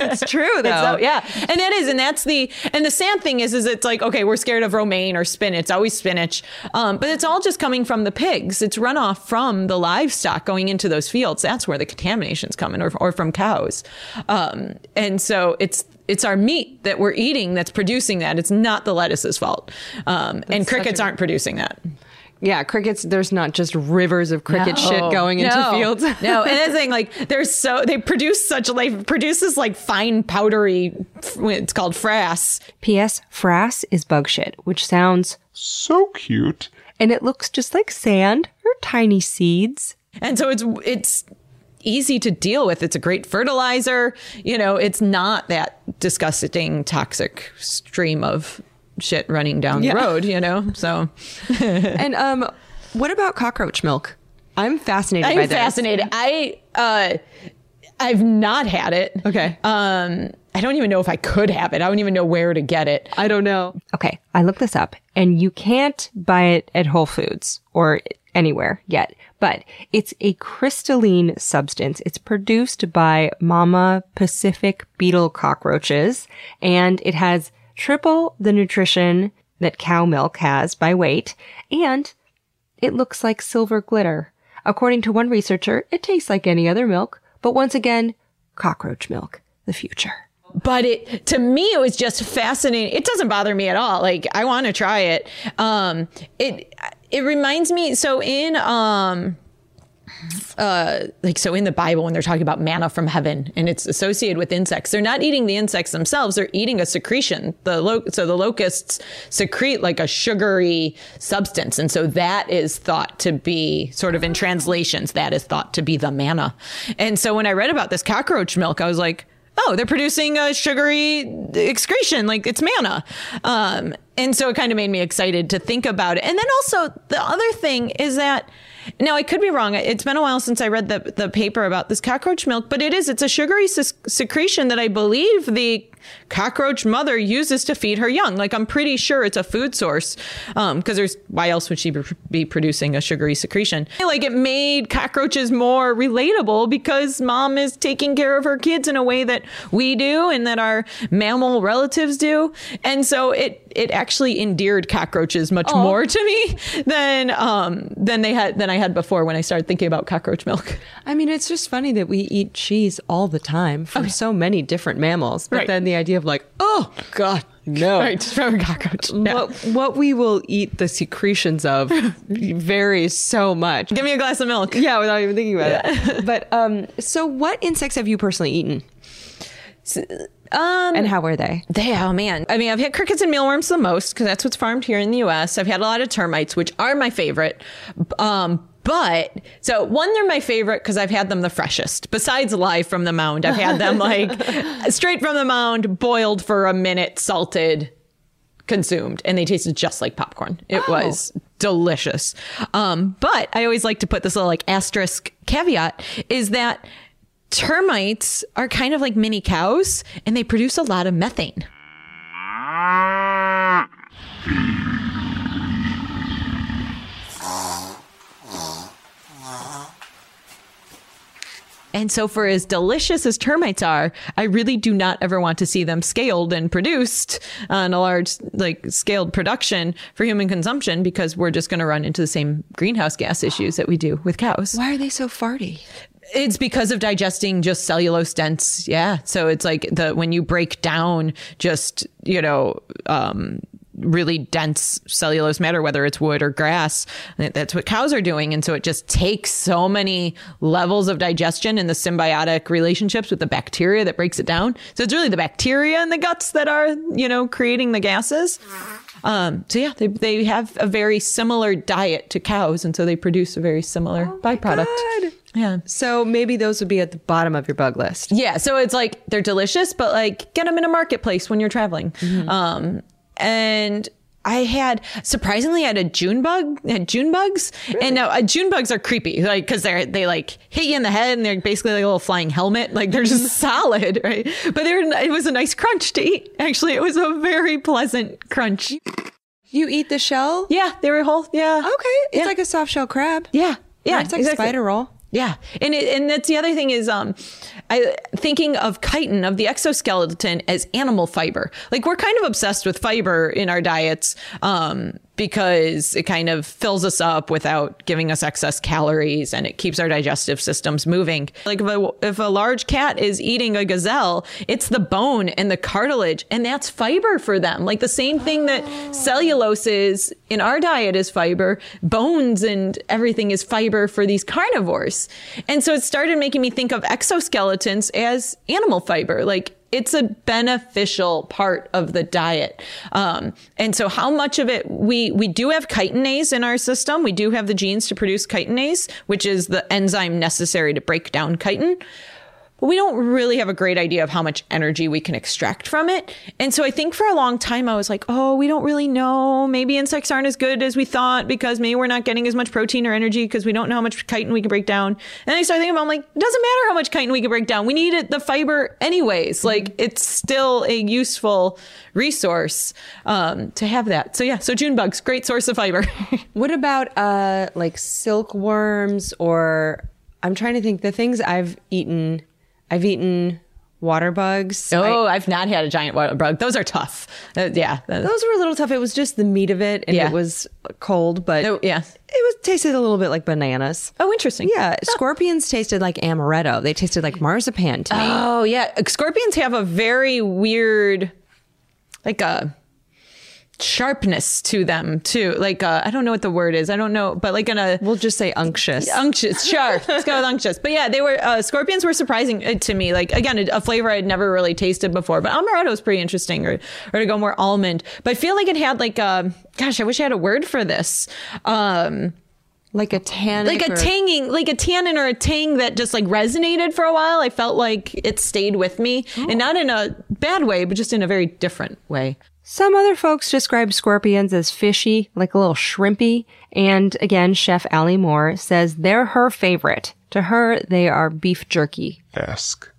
it's true though. So, yeah, and that is, and that's the, and the sad thing is, is it's like, okay, we're scared of romaine or spinach. It's always spinach, um, but it's all just coming from the pigs. It's runoff from the livestock going into those fields. That's where the contamination's coming, or, or from cows. Um, and so it's it's our meat that we're eating that's producing that. It's not the lettuce's fault. Um, and crickets aren't producing that. Yeah, crickets. There's not just rivers of cricket shit going into fields. no, and that's the thing. Like, they're so they produce such like produces like fine powdery. It's called frass. P.S. Frass is bug shit, which sounds So cute. and it looks just like sand or tiny seeds. And so it's it's easy to deal with. It's a great fertilizer. You know, it's not that disgusting toxic stream of shit running down Yeah. the road, you know? So and um, what about cockroach milk? I'm fascinated by I'm this. fascinated. I uh I've not had it. Okay. Um I don't even know if I could have it. I don't even know where to get it. I don't know. Okay, I looked this up and you can't buy it at Whole Foods or anywhere yet, but it's a crystalline substance. It's produced by Mama Pacific beetle cockroaches and it has triple the nutrition that cow milk has by weight and it looks like silver glitter. According to one researcher, it tastes like any other milk, but once again, cockroach milk, the future. but it to me it was just fascinating it doesn't bother me at all like i want to try it um it it reminds me so in um uh like so in the bible when they're talking about manna from heaven and it's associated with insects they're not eating the insects themselves. They're eating a secretion. The lo- so the locusts secrete like a sugary substance. And so that is thought to be sort of in translations that is thought to be the manna. And so when i read about this cockroach milk i was like oh, they're producing a sugary excretion, like it's manna. Um, and so it kind of made me excited to think about it. And then also the other thing is that now I could be wrong. It's been a while since I read the the paper about this cockroach milk, but it is it's a sugary secretion that I believe the cockroach mother uses to feed her young. Like I'm pretty sure it's a food source because there's why else would she be- producing a sugary secretion? Like it made cockroaches more relatable because mom is taking care of her kids in a way that we do and that our mammal relatives do, and so it it actually endeared cockroaches much more to me than um than they had than I had before when I started thinking about cockroach milk. I mean, it's just funny that we eat cheese all the time from so many different mammals, but Right. then the idea of like, oh God, no. Right, from a cockroach. Yeah. What, what we will eat the secretions of varies so much. Give me a glass of milk. Yeah, without even thinking about it. But um, so what insects have you personally eaten, Um, and how were they? They, oh man. I mean, I've had crickets and mealworms the most because that's what's farmed here in the US. I've had a lot of termites, which are my favorite. Um, but so one, they're my favorite because I've had them the freshest. Besides live from the mound, I've had them like straight from the mound, boiled for a minute, salted, consumed, and they tasted just like popcorn. It was delicious. Um, but I always like to put this little like asterisk caveat is that termites are kind of like mini cows and they produce a lot of methane. And so, for as delicious as termites are, I really do not ever want to see them scaled and produced on a large, like scaled production for human consumption because we're just going to run into the same greenhouse gas issues that we do with cows. Why are they so farty? It's because of digesting just cellulose dense. Yeah. So it's like the when you break down just, you know, um really dense cellulose matter whether it's wood or grass that's what cows are doing and so it just takes so many levels of digestion and the symbiotic relationships with the bacteria that breaks it down so it's really the bacteria in the guts that are you know creating the gases um, so yeah they, they have a very similar diet to cows and so they produce a very similar byproduct God. Yeah So maybe those would be at the bottom of your bug list. yeah, so it's like they're delicious, but like get them in a marketplace when you're traveling. Um, and I had surprisingly I had a June bug, had June bugs, and now uh, June bugs are creepy, like because they're they like hit you in the head and they're basically like a little flying helmet, like they're just solid, right? But they're it was a nice crunch to eat. Actually, it was a very pleasant crunch. You eat the shell? Yeah, they were whole. Yeah. Okay. It's Yeah. like a soft shell crab. Yeah. Yeah. It's like exactly. a spider roll. Yeah, and it, and that's the other thing is um, I thinking of chitin of the exoskeleton as animal fiber. Like we're kind of obsessed with fiber in our diets um, because it kind of fills us up without giving us excess calories and it keeps our digestive systems moving. Like if a, if a large cat is eating a gazelle, it's the bone and the cartilage, and that's fiber for them. Like the same thing that cellulose is in our diet is fiber, bones and everything is fiber for these carnivores. And so it started making me think of exoskeletons as animal fiber. Like it's a beneficial part of the diet. Um, and so how much of it we, we do have chitinase in our system. We do have the genes to produce chitinase, which is the enzyme necessary to break down chitin. But we don't really have a great idea of how much energy we can extract from it. And so I think for a long time I was like, oh, we don't really know. Maybe insects aren't as good as we thought because maybe we're not getting as much protein or energy because we don't know how much chitin we can break down. And I started thinking about, I'm like, it doesn't matter how much chitin we can break down. We need it, the fiber anyways. Like it's still a useful resource um, to have that. So yeah, so June bugs, great source of fiber. What about uh like silkworms or I'm trying to think the things I've eaten I've eaten water bugs. oh, I've not had a giant water bug. Those are tough. Uh, yeah. Those were a little tough. It was just the meat of it and Yeah. it was cold, but Oh, yeah. it was tasted a little bit like bananas. Oh, interesting. Yeah, scorpions tasted like amaretto. They tasted like marzipan to me. Oh yeah, scorpions have a very weird, like a sharpness to them too. Like uh, I don't know what the word is. I don't know, but like in a we'll just say unctuous. unctuous, sharp. Let's go with unctuous. But yeah, they were uh, scorpions were surprising uh, to me. Like again, a, a flavor I'd never really tasted before. But amaretto is pretty interesting, or or to go more almond. But I feel like it had like a gosh, I wish I had a word for this. Um, like a tannic like a or- tanging, like a tannin or a tang that just like resonated for a while. I felt like it stayed with me, and not in a bad way, but just in a very different way. Some other folks describe scorpions as fishy, like a little shrimpy. And again, Chef Aly Moore says they're her favorite. To her, they are beef jerky. Ask.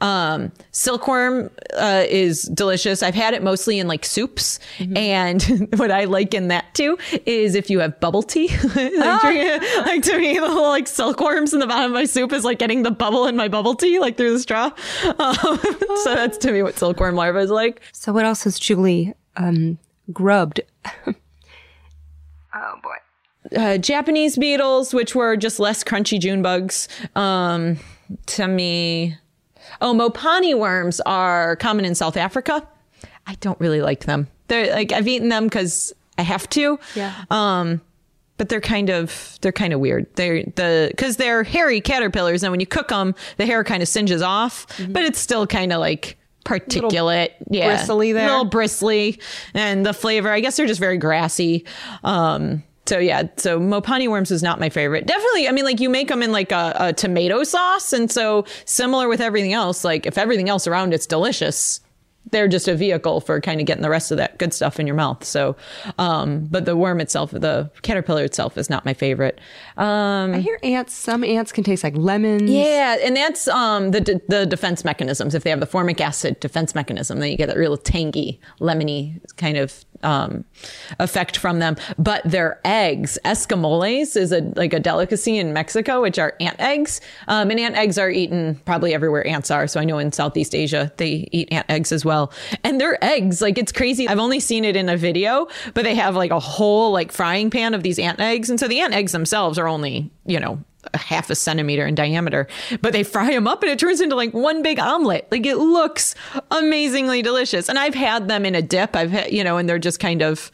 Um, silkworm uh, is delicious. I've had it mostly in like soups, and what I like in that too is if you have bubble tea. like, drinking- like to me, the little like silkworms in the bottom of my soup is like getting the bubble in my bubble tea, like through the straw. Um, so that's to me what silkworm larva is like. So what else has Julie um, grubbed? oh boy. uh, Japanese beetles, which were just less crunchy June bugs. Um, to me, oh, Mopani worms are common in South Africa. I don't really like them. They're like I've eaten them because I have to. Yeah. Um, but they're kind of they're kind of weird. They're the because they're hairy caterpillars, and when you cook them, the hair kind of singes off, but it's still kind of like particulate, yeah, bristly there. little bristly, and the flavor. I guess they're just very grassy. Um, so yeah, so Mopani worms is not my favorite. Definitely, I mean, like you make them in like a, a tomato sauce, and so similar with everything else. Like if everything else around it's delicious, they're just a vehicle for kind of getting the rest of that good stuff in your mouth. So, um, but the worm itself, the caterpillar itself, is not my favorite. Um, I hear ants. Some ants can taste like lemons. yeah, and that's um, the d- the defense mechanisms. If they have the formic acid defense mechanism, then you get that real tangy, lemony kind of um, effect from them. But their eggs, escamoles, is a like a delicacy in Mexico, which are ant eggs. Um, and ant eggs are eaten probably everywhere ants are. So I know in Southeast Asia they eat ant eggs as well. And their eggs, like it's crazy. I've only seen it in a video, but they have like a whole like frying pan of these ant eggs, and so the ant eggs themselves are only you know a half a centimeter in diameter, but they fry them up and it turns into like one big omelet. Like it looks amazingly delicious. And I've had them in a dip. I've had, you know, and they're just kind of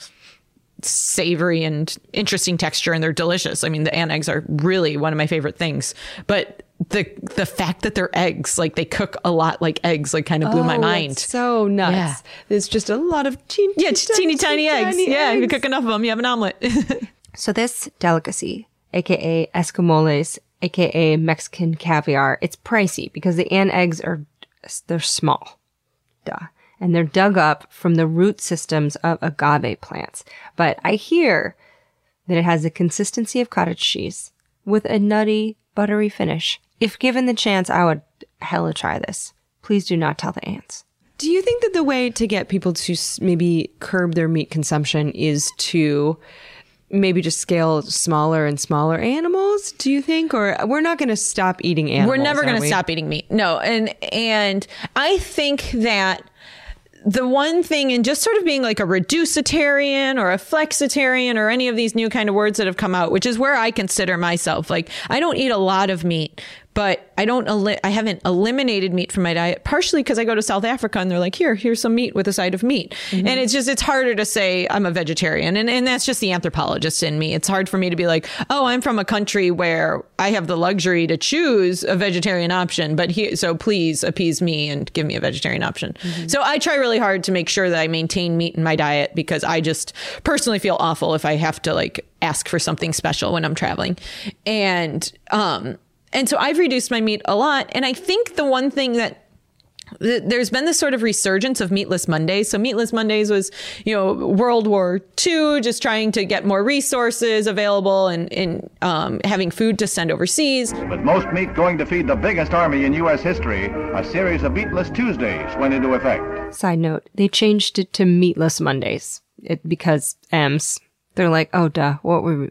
savory and interesting texture and they're delicious. I mean, the ant eggs are really one of my favorite things. But the the fact that they're eggs, like they cook a lot like eggs, like kind of blew my Oh, mind. so nuts. Yeah. There's just a lot of teeny, yeah, just teeny tiny eggs. yeah, if you cook enough of them, you have an omelet. So this delicacy, aka escamoles, aka Mexican caviar, it's pricey because the ant eggs are they're small, duh, and they're dug up from the root systems of agave plants. But I hear that it has the consistency of cottage cheese with a nutty, buttery finish. If given the chance, I would hella try this. Please do not tell the ants. Do you think that the way to get people to maybe curb their meat consumption is to maybe just scale smaller and smaller animals? Do you think, or we're not going to stop eating animals? We're never going to stop eating meat. No, and and I think that the one thing and just sort of being like a reducitarian or a flexitarian or any of these new kind of words that have come out, which is where I consider myself. Like I don't eat a lot of meat, but I don't eli- I haven't eliminated meat from my diet partially because I go to South Africa and they're like, "Here, here's some meat with a side of meat." And it's just it's harder to say I'm a vegetarian. And and that's just the anthropologist in me. It's hard for me to be like, "Oh, I'm from a country where I have the luxury to choose a vegetarian option, but here so please appease me and give me a vegetarian option." So I try really hard to make sure that I maintain meat in my diet because I just personally feel awful if I have to like ask for something special when I'm traveling. And um and so I've reduced my meat a lot. And I think the one thing that there's been this sort of resurgence of meatless Mondays. So meatless Mondays was, you know, World War II, just trying to get more resources available and, and um, having food to send overseas. With most meat going to feed the biggest army in U.S. history, a series of meatless Tuesdays went into effect. Side note, they changed it to meatless Mondays it, because M's. They're like, oh, duh. What were we?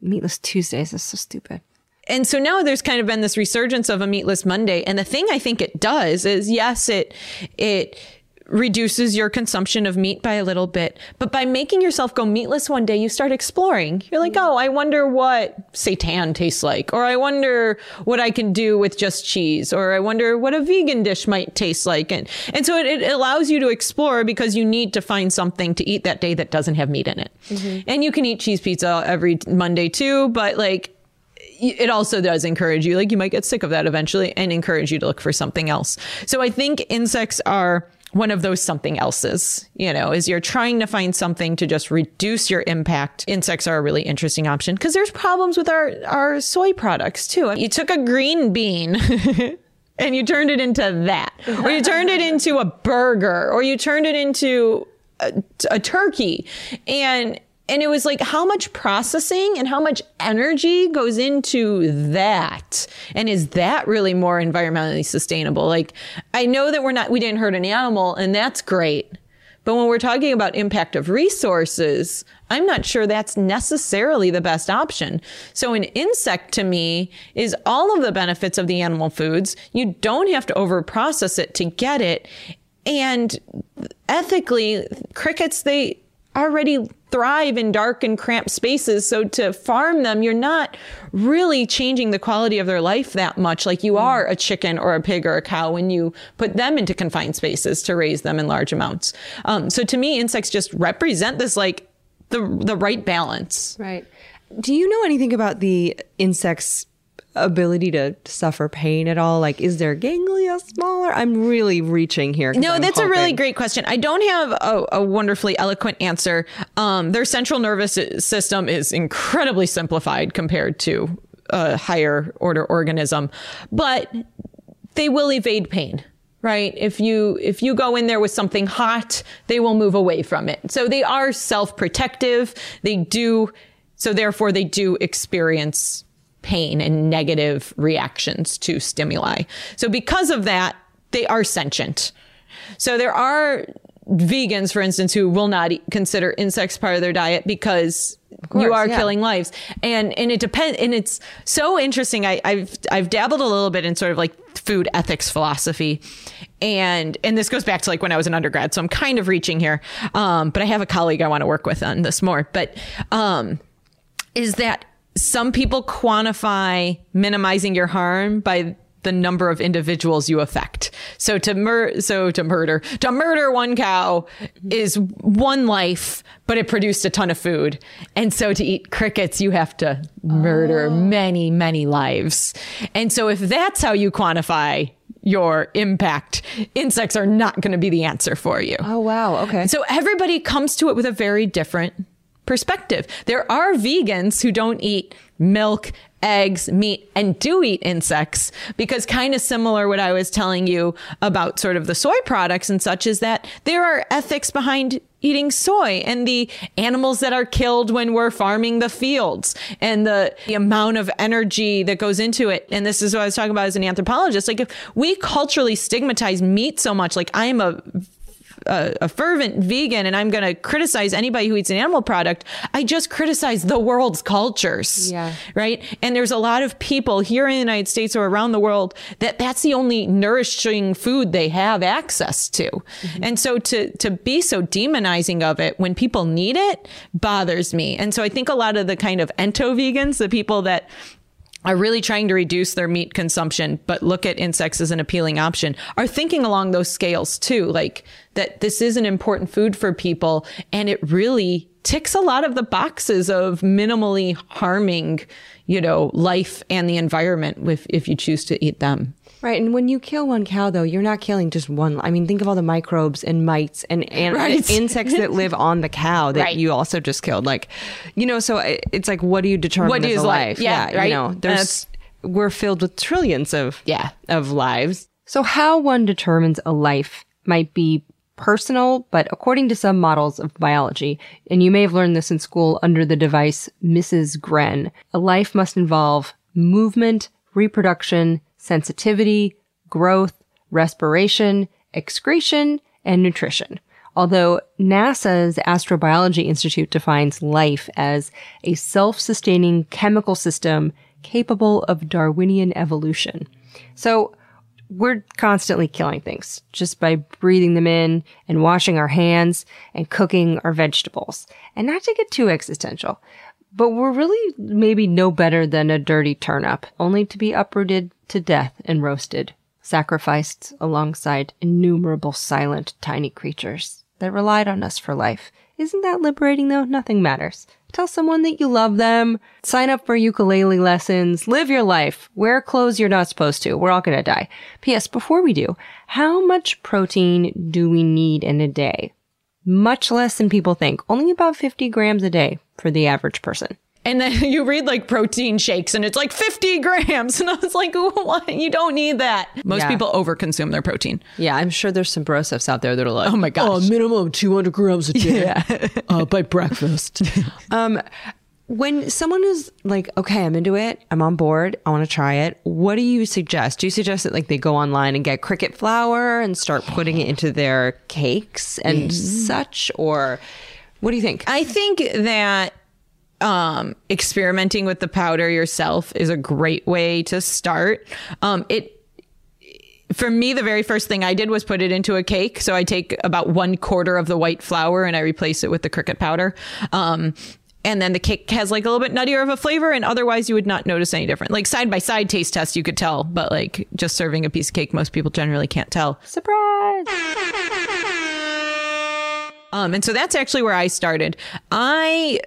Meatless Tuesdays. That's so stupid. And so now there's kind of been this resurgence of a meatless Monday. And the thing I think it does is yes, it it reduces your consumption of meat by a little bit, but by making yourself go meatless one day, you start exploring. You're like, oh, I wonder what seitan tastes like, or I wonder what I can do with just cheese, or I wonder what a vegan dish might taste like. And and so it, it allows you to explore because you need to find something to eat that day that doesn't have meat in it. Mm-hmm. And you can eat cheese pizza every Monday too, but like it also does encourage you, like you might get sick of that eventually, and encourage you to look for something else. So I think insects are one of those something else's, you know, is you're trying to find something to just reduce your impact. Insects are a really interesting option because there's problems with our, our soy products too. You took a green bean. And you turned it into that, or you turned it into a burger, or you turned it into a, a turkey, and and it was like how much processing and how much energy goes into that? And is that really more environmentally sustainable? Like i know that we're not we didn't hurt an animal and that's great. But when we're talking about impact of resources i'm not sure that's necessarily the best option. So an insect to me is all of the benefits of the animal foods. You don't have to over process it to get it. And ethically crickets they already thrive in dark and cramped spaces. So to farm them, you're not really changing the quality of their life that much like you are a chicken or a pig or a cow when you put them into confined spaces to raise them in large amounts. Um, so to me, insects just represent this like the the right balance. Right. Do you know anything about the insect's ability to suffer pain at all? Like, is their ganglia smaller? I'm really reaching here. No, I'm that's a really great question. I don't have a, a wonderfully eloquent answer. Um, their central nervous system is incredibly simplified compared to a higher order organism, but they will evade pain. Right. If you if you go in there with something hot, they will move away from it. So they are self-protective. They do so therefore they do experience pain and negative reactions to stimuli. So because of that, they are sentient. So there are vegans, for instance, who will not eat, consider insects part of their diet because you are yeah. killing lives. And and it depends. And it's so interesting. I, I've I've dabbled a little bit in sort of like food ethics philosophy, and and this goes back to like when I was an undergrad. So I'm kind of reaching here. Um, but I have a colleague I want to work with on this more. But um, is that some people quantify minimizing your harm by the number of individuals you affect. So to mur- so to murder to murder one cow is one life, but it produced a ton of food. And so to eat crickets, you have to murder oh. many, many lives. And so if that's how you quantify your impact, insects are not going to be the answer for you. Oh, wow. Okay. So everybody comes to it with a very different perspective. There are vegans who don't eat milk, eggs, meat, and do eat insects because kind of similar what I was telling you about sort of the soy products and such is that there are ethics behind eating soy and the animals that are killed when we're farming the fields and the, the amount of energy that goes into it. And this is what I was talking about as an anthropologist. Like if we culturally stigmatize meat so much, like I'm a a, a fervent vegan and I'm going to criticize anybody who eats an animal product, I just criticize the world's cultures. Yeah. Right. And there's a lot of people here in the United States or around the world that that's the only nourishing food they have access to. Mm-hmm. And so to, to be so demonizing of it when people need it bothers me. And so I think a lot of the kind of ento vegans, the people that are really trying to reduce their meat consumption, but look at insects as an appealing option, are thinking along those scales too. Like that this is an important food for people and it really ticks a lot of the boxes of minimally harming, you know, life and the environment if, if you choose to eat them. Right. And when you kill one cow, though, you're not killing just one. I mean, think of all the microbes and mites and, and Right. insects that live on the cow that Right. you also just killed. Like, you know, so eh, it's like, what do you determine What as is a life? life? Yeah, You right. know, there's That's- we're filled with trillions of Yeah. of lives. So, how one determines a life might be personal, but according to some models of biology, and you may have learned this in school under the device Mrs. Gren, a life must involve movement, reproduction, sensitivity, growth, respiration, excretion, and nutrition. Although NASA's Astrobiology Institute defines life as a self-sustaining chemical system capable of Darwinian evolution. So, we're constantly killing things just by breathing them in and washing our hands and cooking our vegetables. And not to get too existential, but we're really maybe no better than a dirty turnip, only to be uprooted to death and roasted, sacrificed alongside innumerable silent tiny creatures that relied on us for life. Isn't that liberating though? Nothing matters. Tell someone that you love them. Sign up for ukulele lessons. Live your life. Wear clothes you're not supposed to. We're all gonna die. P.S. Before we do, how much protein do we need in a day? Much less than people think. Only about 50 grams a day for the average person. And then you read like protein shakes and it's like 50 grams. And I was like, what? You don't need that. Most Yeah. people overconsume their protein. Yeah, I'm sure there's some brosifs out there that are like, Oh my gosh. minimum 200 grams a day uh, by breakfast. um, when someone is like, okay, I'm into it, I'm on board, I want to try it. What do you suggest? Do you suggest that like they go online and get cricket flour and start putting it into their cakes and such, or what do you think? I think that um, experimenting with the powder yourself is a great way to start. Um, it for me, the very first thing I did was put it into a cake. So I take about one quarter of the white flour and I replace it with the cricket powder. Um, and then the cake has like a little bit nuttier of a flavor, and otherwise you would not notice any different. Like side by side taste test, you could tell, but like just serving a piece of cake, most people generally can't tell. Surprise! Um, and so that's actually where I started. I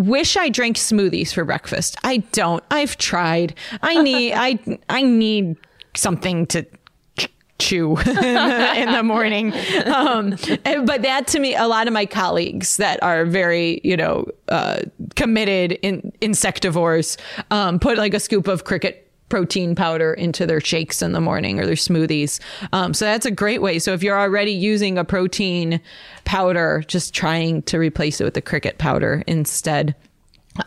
wish I drank smoothies for breakfast. I don't. I've tried. I need. I I need something to ch- chew in the morning. Um, and- but that to me, a lot of my colleagues that are very, you know, uh, committed in insectivores um, put like a scoop of cricket protein powder into their shakes in the morning or their smoothies. Um, so that's a great way. So if you're already using a protein powder, just trying to replace it with the cricket powder instead.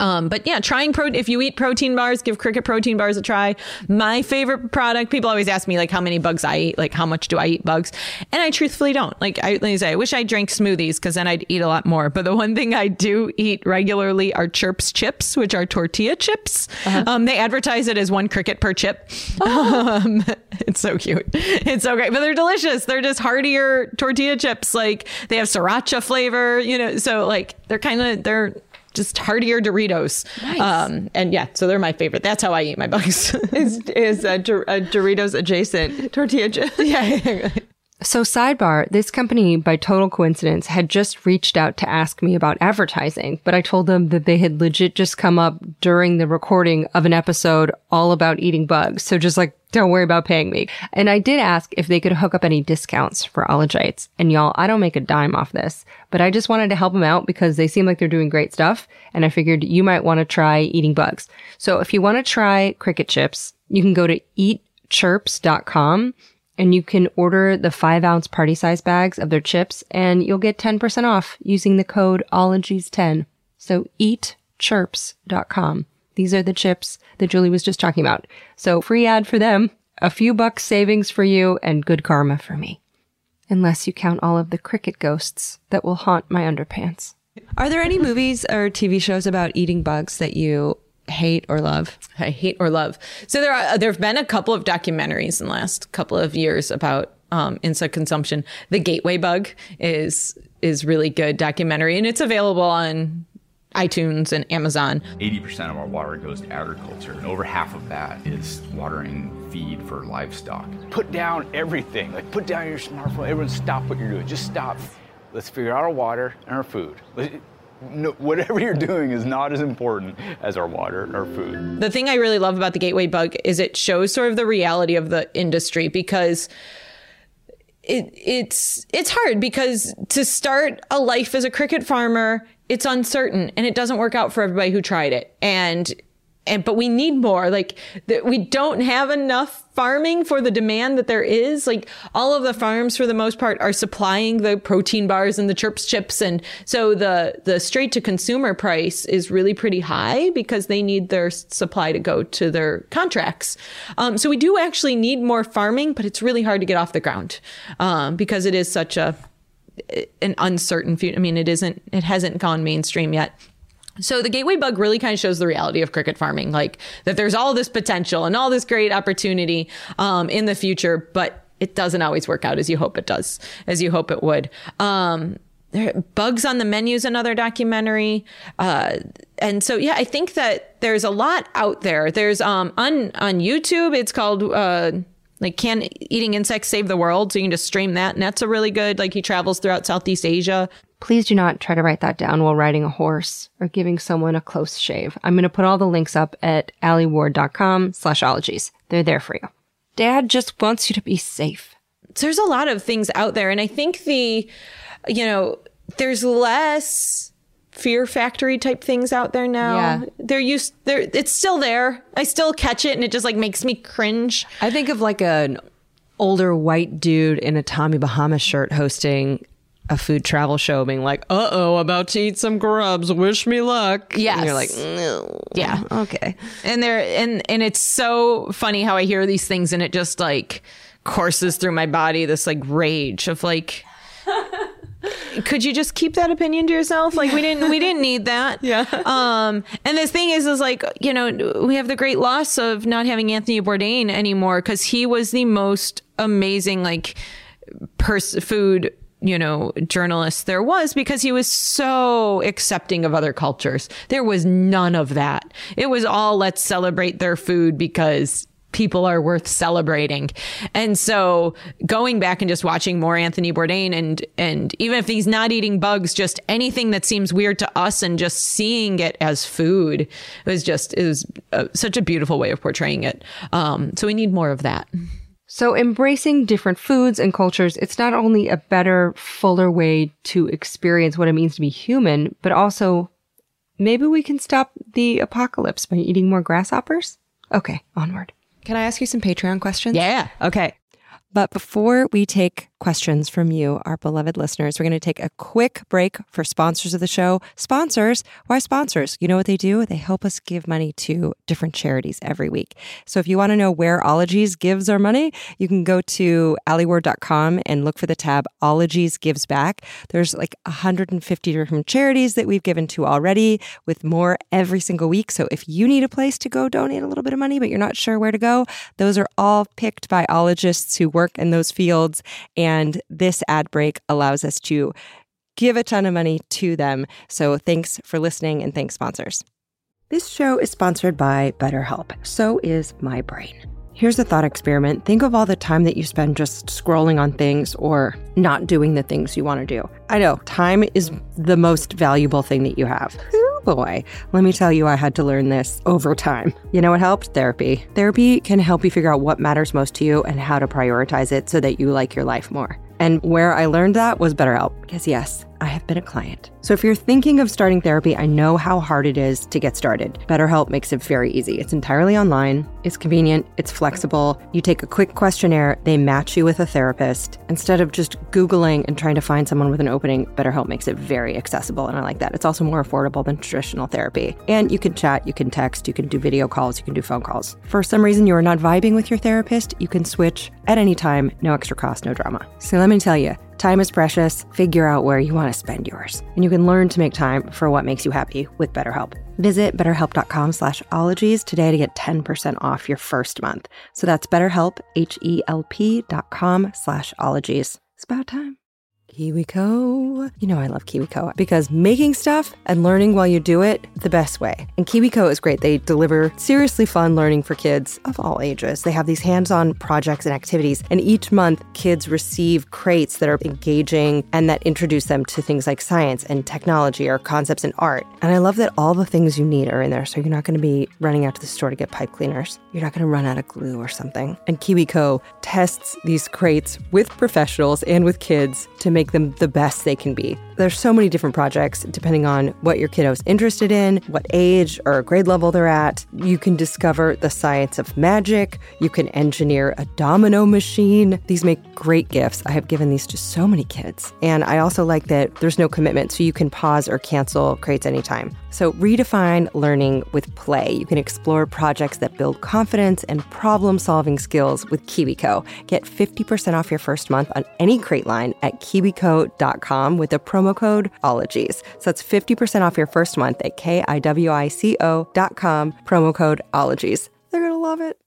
Um, but yeah, trying pro. If you eat protein bars, give cricket protein bars a try. My favorite product. People always ask me like how many bugs I eat, like how much do I eat bugs, and I truthfully don't. Like I, like I say, I wish I drank smoothies because then I'd eat a lot more. But the one thing I do eat regularly are Chirps chips, which are tortilla chips. Um, they advertise it as one cricket per chip. Um, it's so cute. It's so great, but they're delicious. They're just heartier tortilla chips. Like they have sriracha flavor, you know. So like they're kind of they're just heartier Doritos. Um, and yeah, so they're my favorite. That's how I eat my bugs. is is a, a Doritos adjacent tortilla chip? yeah. So, sidebar, this company, by total coincidence, had just reached out to ask me about advertising, but I told them that they had legit just come up during the recording of an episode all about eating bugs. So just like, don't worry about paying me. And I did ask if they could hook up any discounts for ologites. And y'all, I don't make a dime off this, but I just wanted to help them out because they seem like they're doing great stuff. And I figured you might want to try eating bugs. So if you want to try cricket chips, you can go to eatchirps.com and you can order the five ounce party size bags of their chips and you'll get 10% off using the code ologies10. So eatchirps.com. These are the chips that Julie was just talking about. So free ad for them, a few bucks savings for you and good karma for me. Unless you count all of the cricket ghosts that will haunt my underpants. Are there any movies or TV shows about eating bugs that you hate or love? I hate or love. So there are there have been a couple of documentaries in the last couple of years about um, insect consumption. The Gateway Bug is is really good documentary, and it's available on iTunes and Amazon. 80% of our water goes to agriculture, and over half of that is watering feed for livestock. Put down everything. Like, put down your smartphone. Everyone, stop what you're doing. Just stop. Let's figure out our water and our food. No, whatever you're doing is not as important as our water and our food. The thing I really love about the Gateway Bug is it shows sort of the reality of the industry because it, it's it's hard because to start a life as a cricket farmer, it's uncertain and it doesn't work out for everybody who tried it. And and but we need more. Like th- we don't have enough farming for the demand that there is. Like all of the farms for the most part are supplying the protein bars and the chirps chips and so the the straight to consumer price is really pretty high because they need their supply to go to their contracts. Um, so we do actually need more farming but it's really hard to get off the ground um, because it is such a an uncertain future i mean it isn't it hasn't gone mainstream yet so the gateway bug really kind of shows the reality of cricket farming, like that there's all this potential and all this great opportunity um, in the future, but it doesn't always work out as you hope it does, as you hope it would. Um, Bugs on the Menu is another documentary. Uh, and so, yeah, I think that there's a lot out there. There's um, on, on YouTube, it's called uh, like Can Eating Insects Save the World? So you can just stream that. And that's a really good, like he travels throughout Southeast Asia. Please do not try to write that down while riding a horse or giving someone a close shave. I'm going to put all the links up at alieward.com slash ologies. They're there for you. Dad just wants you to be safe. So there's a lot of things out there and i think the you know there's less fear factory type things out there now Yeah. they're used they're it's still there i still catch it and it just like makes me cringe I think of like an older white dude in a Tommy Bahama shirt hosting a food travel show, being like, "Uh oh, about to eat some grubs. Wish me luck." Yes. and you're like, no. yeah okay. and they're and and it's so funny how i hear these things and it just like courses through my body this like rage of like could you just keep that opinion to yourself? Like we didn't we didn't need that. Yeah. um and the thing is is like you know we have the great loss of not having anthony bourdain anymore because he was the most amazing like pers- food you know journalist there was because he was so accepting of other cultures. There was none of that. It was all let's celebrate their food because people are worth celebrating and so going back and just watching more anthony bourdain and and even if he's not eating bugs just anything that seems weird to us and just seeing it as food was just is uh, such a beautiful way of portraying it um so we need more of that So embracing different foods and cultures, it's not only a better, fuller way to experience what it means to be human, but also maybe we can stop the apocalypse by eating more grasshoppers? Okay, onward. Can I ask you some Patreon questions? Yeah. Okay. But before we take questions from you, our beloved listeners, we're going to take a quick break for sponsors of the show. Sponsors, why sponsors? You know what they do? They help us give money to different charities every week. So if you want to know where Ologies gives our money, you can go to alieward.com and look for the tab Ologies Gives Back. There's like 150 different charities that we've given to already with more every single week. So if you need a place to go donate a little bit of money, but you're not sure where to go, those are all picked by ologists who work in those fields. And this ad break allows us to give a ton of money to them. So thanks for listening and thanks, sponsors. This show is sponsored by BetterHelp. So is my brain. Here's a thought experiment. Think of all the time that you spend just scrolling on things or not doing the things you want to do. I know time is the most valuable thing that you have. Boy, let me tell you, I had to learn this over time. You know what helped? Therapy. Therapy can help you figure out what matters most to you and how to prioritize it so that you like your life more. And where I learned that was BetterHelp. Because yes, I have been a client. So if you're thinking of starting therapy, I know how hard it is to get started. BetterHelp makes it very easy. It's entirely online, it's convenient, it's flexible. You take a quick questionnaire, they match you with a therapist. Instead of just Googling and trying to find someone with an opening, BetterHelp makes it very accessible. And I like that. It's also more affordable than traditional therapy. And you can chat, you can text, you can do video calls, you can do phone calls. For some reason you are not vibing with your therapist, you can switch at any time, no extra cost, no drama. So let me tell you, Time is precious. Figure out where you want to spend yours. And you can learn to make time for what makes you happy with BetterHelp. Visit betterhelp.com slash ologies today to get 10% off your first month. So that's betterhelp, H-E-L-P dot com slash ologies. It's about time. KiwiCo. You know I love KiwiCo because making stuff and learning while you do it the best way. And KiwiCo is great. They deliver seriously fun learning for kids of all ages. They have these hands-on projects and activities, and each month kids receive crates that are engaging and that introduce them to things like science and technology or concepts in art. And I love that all the things you need are in there, so you're not going to be running out to the store to get pipe cleaners. You're not going to run out of glue or something. And KiwiCo tests these crates with professionals and with kids to make make them the best they can be. There's so many different projects depending on what your kiddo's interested in, what age or grade level they're at. You can discover the science of magic. You can engineer a domino machine. These make great gifts. I have given these to so many kids. And I also like that there's no commitment, so you can pause or cancel crates anytime. So redefine learning with play. You can explore projects that build confidence and problem solving skills with KiwiCo. Get 50% off your first month on any crate line at kiwico.com with the promo code OLOGIES. So that's 50% off your first month at kiwico.com, promo code OLOGIES. They're going to love it.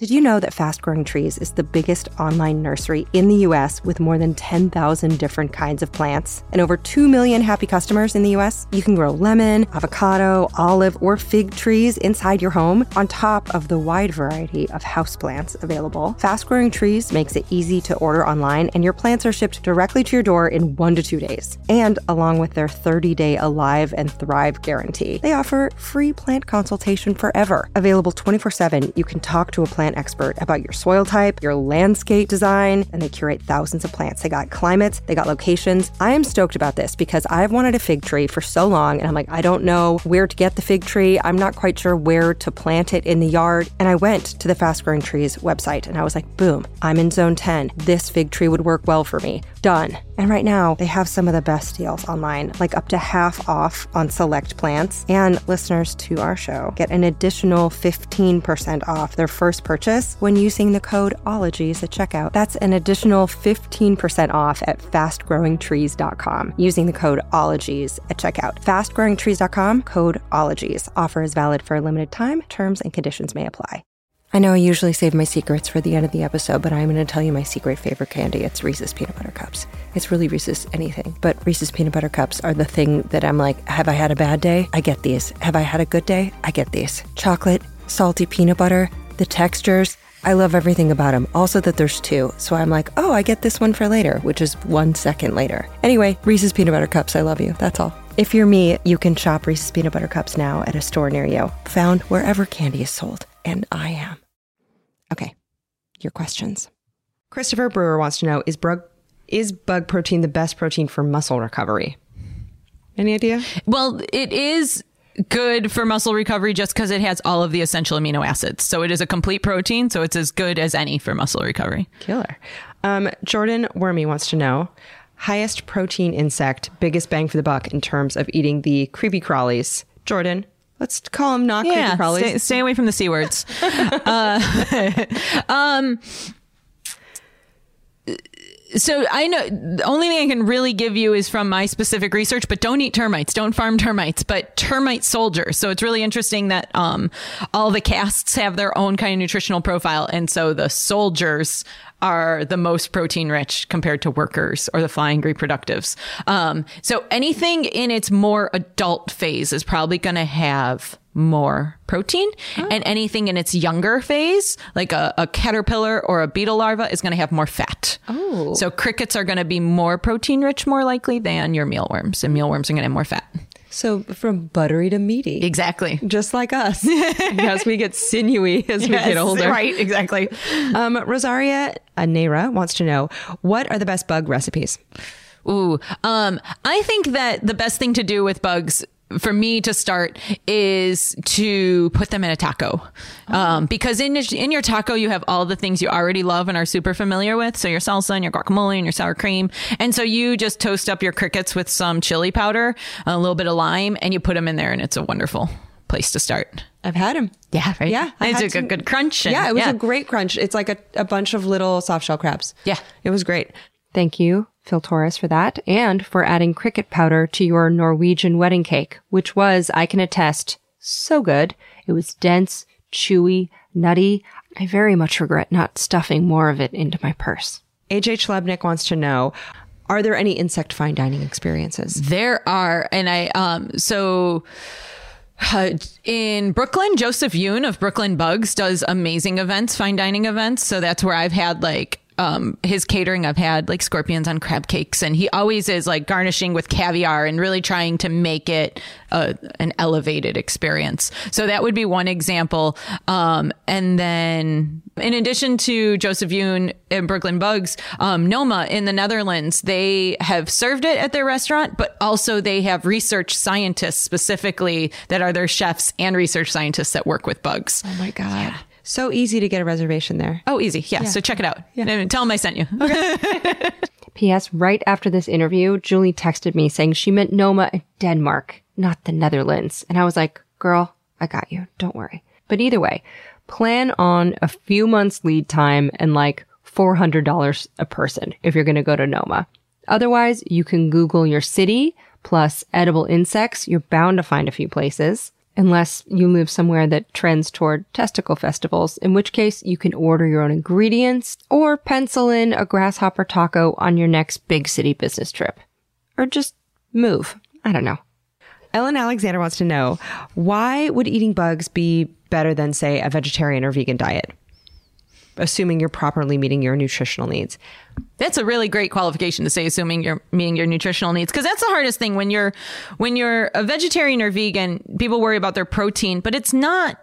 Did you know that Fast Growing Trees is the biggest online nursery in the US with more than 10,000 different kinds of plants and over 2 million happy customers in the US? You can grow lemon, avocado, olive, or fig trees inside your home on top of the wide variety of houseplants available. Fast Growing Trees makes it easy to order online and your plants are shipped directly to your door in 1 to 2 days. And along with their 30-day Alive and Thrive guarantee, they offer free plant consultation forever. Available 24/7, you can talk to a plant expert about your soil type, your landscape design, and they curate thousands of plants. They got climates, they got locations. I am stoked about this because I've wanted a fig tree for so long and I'm like, I don't know where to get the fig tree. I'm not quite sure where to plant it in the yard. And I went to the Fast Growing Trees website and I was like, boom, I'm in zone 10. This fig tree would work well for me. Done. And right now, they have some of the best deals online, like up to half off on select plants. And listeners to our show get an additional 15% off their first purchase when using the code OLOGIES at checkout. That's an additional 15% off at fastgrowingtrees.com using the code OLOGIES at checkout. Fastgrowingtrees.com, code OLOGIES. Offer is valid for a limited time. Terms and conditions may apply. I know I usually save my secrets for the end of the episode, but I'm going to tell you my secret favorite candy. It's Reese's Peanut Butter Cups. It's really Reese's anything, but Reese's Peanut Butter Cups are the thing that I'm like, have I had a bad day? I get these. Have I had a good day? I get these. Chocolate, salty peanut butter, the textures. I love everything about them. Also, that there's two. So I'm like, oh, I get this one for later, which is one second later. Anyway, Reese's Peanut Butter Cups, I love you. That's all. If you're me, you can shop Reese's Peanut Butter Cups now at a store near you, found wherever candy is sold. And I am. Okay, your questions. Christopher Brewer wants to know is bug, is bug protein the best protein for muscle recovery? Any idea? Well, it is good for muscle recovery just because it has all of the essential amino acids. So it is a complete protein, so it's as good as any for muscle recovery. Killer. Um, Jordan Wormy wants to know highest protein insect, biggest bang for the buck in terms of eating the creepy crawlies. Jordan, let's call them not Yeah, crawlies. stay, stay away from the c words. uh, um, so I know the only thing I can really give you is from my specific research, but don't eat termites, don't farm termites, but termite soldiers. So it's really interesting that um, all the castes have their own kind of nutritional profile, and so the soldiers are the most protein rich compared to workers or the flying reproductives. Um, so anything in its more adult phase is probably going to have more protein and anything in its younger phase like a, a caterpillar or a beetle larva is going to have more fat Oh. so crickets are going to be more protein rich more likely than your mealworms and mealworms are going to have more fat So from buttery to meaty. exactly Just like us. yes, we get sinewy as we get older. right exactly Um, Rosaria Anera wants to know what are the best bug recipes? Ooh, um, I think that the best thing to do with bugs for me to start is to put them in a taco, um, because in in your taco you have all the things you already love and are super familiar with. So your salsa and your guacamole and your sour cream, and so you just toast up your crickets with some chili powder, a little bit of lime, and you put them in there, and it's a wonderful place to start. I've had them. Yeah, right. Yeah, I it's a some- good, good crunch. and- yeah, it was a great crunch. It's like a, a bunch of little soft shell crabs. Yeah. It was great. Thank you, Phil Torres, for that and for adding cricket powder to your Norwegian wedding cake, which was, I can attest, so good. It was dense, chewy, nutty. I very much regret not stuffing more of it into my purse. AJ Schlebnick wants to know Are there any insect fine dining experiences? There are, and I um so. uh, in Brooklyn, Joseph Yoon of Brooklyn Bugs does amazing events, fine dining events. So that's where I've had like um, his catering, I've had like scorpions on crab cakes, and he always is like garnishing with caviar and really trying to make it a, an elevated experience. So that would be one example. Um, and then, in addition to Joseph Yoon and Brooklyn Bugs, um, Noma in the Netherlands, they have served it at their restaurant, but also they have research scientists specifically that are their chefs and research scientists that work with bugs. Oh my God. So easy to get a reservation there. Oh, easy. Yeah. So check it out. And Tell them I sent you. P.S. Right after this interview, Julie texted me saying she meant Noma in Denmark, not the Netherlands. And I was like, girl, I got you. Don't worry. But either way, plan on a few months lead time and like $400 a person if you're going to go to Noma. Otherwise, you can Google your city plus edible insects. You're bound to find a few places. Unless you live somewhere that trends toward testicle festivals, in which case you can order your own ingredients or pencil in a grasshopper taco on your next big city business trip. Or just move. I don't know. Ellen Alexander wants to know why would eating bugs be better than, say, a vegetarian or vegan diet? Assuming you're properly meeting your nutritional needs. That's a really great qualification to say, assuming you're meeting your nutritional needs, because that's the hardest thing when you're when you're a vegetarian or vegan. People worry about their protein, but it's not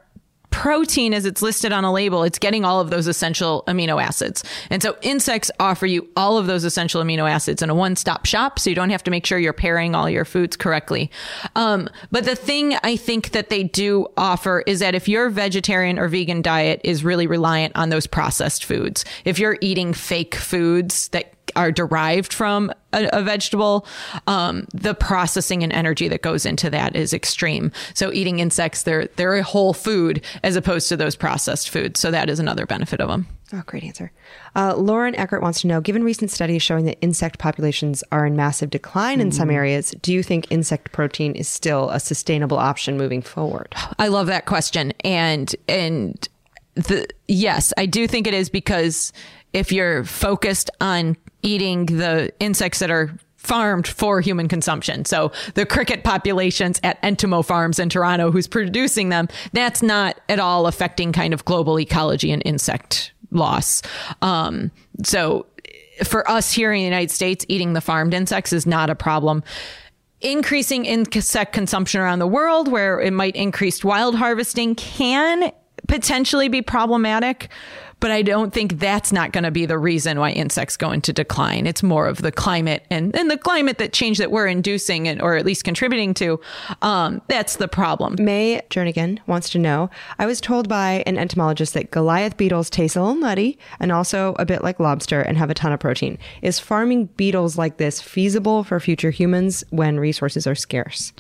protein as it's listed on a label. It's getting all of those essential amino acids, and so insects offer you all of those essential amino acids in a one-stop shop, so you don't have to make sure you're pairing all your foods correctly. Um, but the thing I think that they do offer is that if your vegetarian or vegan diet is really reliant on those processed foods, if you're eating fake foods that are derived from a, a vegetable, um, the processing and energy that goes into that is extreme. So eating insects, they're they're a whole food as opposed to those processed foods. So that is another benefit of them. Oh, great answer. Uh, Lauren Eckert wants to know Given recent studies showing that insect populations are in massive decline in some areas, do you think insect protein is still a sustainable option moving forward? I love that question. And and the yes, I do think it is because if you're focused on eating the insects that are farmed for human consumption. So the cricket populations at Entomo Farms in Toronto who's producing them, that's not at all affecting kind of global ecology and insect loss. Um, so for us here in the United States, eating the farmed insects is not a problem increasing insect consumption around the world where it might increase wild harvesting can potentially be problematic but I don't think that's not going to be the reason why insects go into decline. It's more of the climate and, and the climate that change that we're inducing and, or at least contributing to. Um, that's the problem. May Jernigan wants to know I was told by an entomologist that Goliath beetles taste a little nutty and also a bit like lobster and have a ton of protein. Is farming beetles like this feasible for future humans when resources are scarce?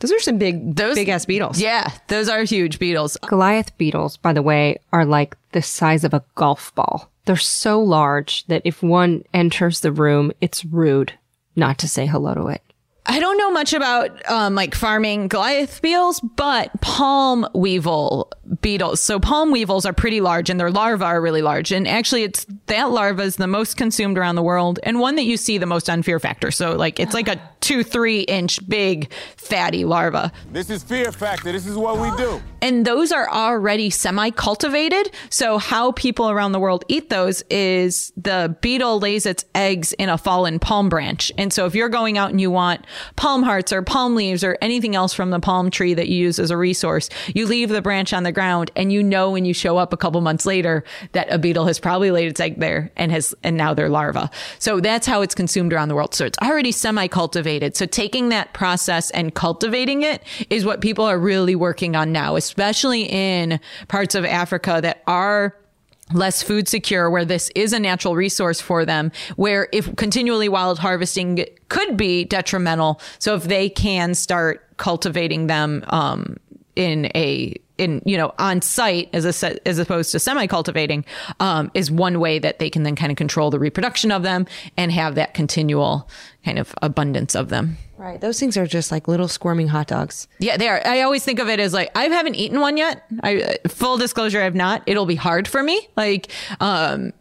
Those are some big, Those- big ass beetles. Yeah, those are huge beetles. Goliath beetles, by the way, are like the size of a golf ball. They're so large that if one enters the room, it's rude not to say hello to it. I don't know much about um, like farming Goliath beetles, but palm weevil beetles. So palm weevils are pretty large, and their larvae are really large. And actually, it's that larva is the most consumed around the world, and one that you see the most on Fear Factor. So like it's like a two three inch big fatty larva. This is Fear Factor. This is what we do. And those are already semi cultivated. So, how people around the world eat those is the beetle lays its eggs in a fallen palm branch. And so, if you're going out and you want palm hearts or palm leaves or anything else from the palm tree that you use as a resource, you leave the branch on the ground and you know when you show up a couple months later that a beetle has probably laid its egg there and has, and now they're larva. So, that's how it's consumed around the world. So, it's already semi cultivated. So, taking that process and cultivating it is what people are really working on now, especially in parts of Africa that are less food secure where this is a natural resource for them where if continually wild harvesting could be detrimental. So if they can start cultivating them um, in a in you know on site as a as opposed to semi cultivating um, is one way that they can then kind of control the reproduction of them and have that continual kind of abundance of them Right. Those things are just like little squirming hot dogs. yeah, they are. I always think of it as like I haven't eaten one yet. I full disclosure, I've not. It'll be hard for me. Like, um,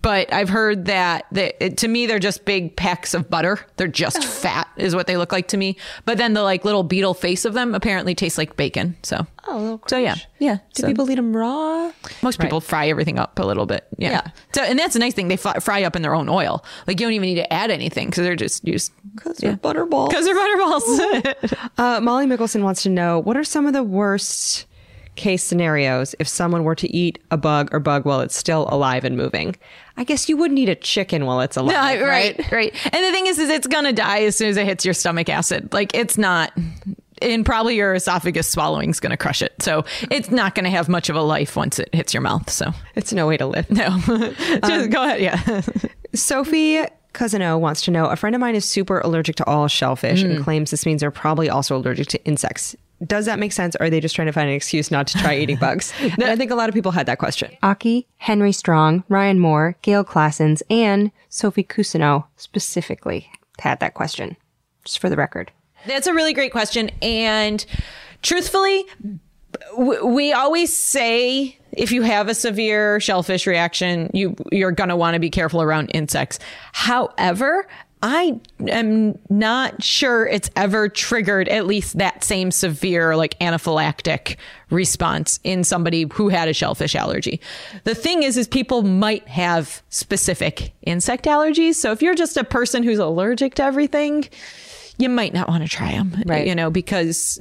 but I've heard that they, it, to me they're just big packs of butter. They're just fat, is what they look like to me. But then the like little beetle face of them apparently tastes like bacon. So Oh, a little so yeah, yeah. Do So people eat them raw? most people fry everything up a little bit. Yeah. Yeah. So and that's a nice thing. They fry, fry up in their own oil. Like you don't even need to add anything because they're just used Because they're butterballs. because they're butterballs. Uh, Molly Mickelson wants to know what are some of the worst case scenarios if someone were to eat a bug or bug while it's still alive and moving? I guess you wouldn't eat a chicken while it's alive, No, right? right, right. And the thing is, is it's gonna die as soon as it hits your stomach acid. Like it's not, and probably your esophagus swallowing's gonna crush it. So it's not gonna have much of a life once it hits your mouth. So It's no way to live. no, just um, go ahead. Yeah. Sophie Cousino wants to know a friend of mine is super allergic to all shellfish and mm. claims this means they're probably also allergic to insects. Does that make sense? Or are they just trying to find an excuse not to try eating bugs? and I think a lot of people had that question. Aki, Henry Strong, Ryan Moore, Gail Classens, and Sophie Cousineau specifically had that question. Just for the record. That's a really great question. And truthfully, we always say if you have a severe shellfish reaction, you you're going to want to be careful around insects. However, I am not sure it's ever triggered at least that same severe like anaphylactic response in somebody who had a shellfish allergy. The thing is is people might have specific insect allergies. So if you're just a person who's allergic to everything, you might not want to try them, Right. you know, because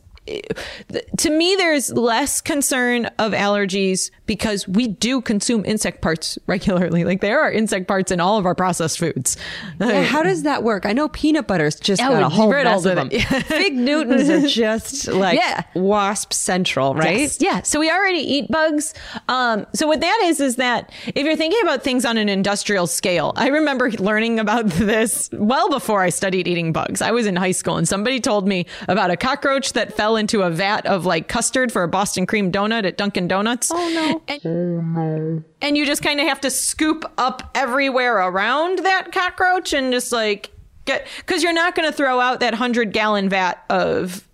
to me, there's less concern of allergies because we do consume insect parts regularly. Like there are insect parts in all of our processed foods. Yeah, how does that work? I know peanut butter's just Oh, got a whole of them. Fig Newtons are just like Yeah. wasp central, right? Yes. Yeah. So we already eat bugs. Um, so what that is is that if you're thinking about things on an industrial scale, I remember learning about this well before I studied eating bugs. I was in high school and somebody told me about a cockroach that fell into a vat of like custard for a Boston cream donut at Dunkin' Donuts. Oh no. And, oh, and you just kind of have to scoop up everywhere around that cockroach and just like get because you're not going to throw out that hundred gallon vat of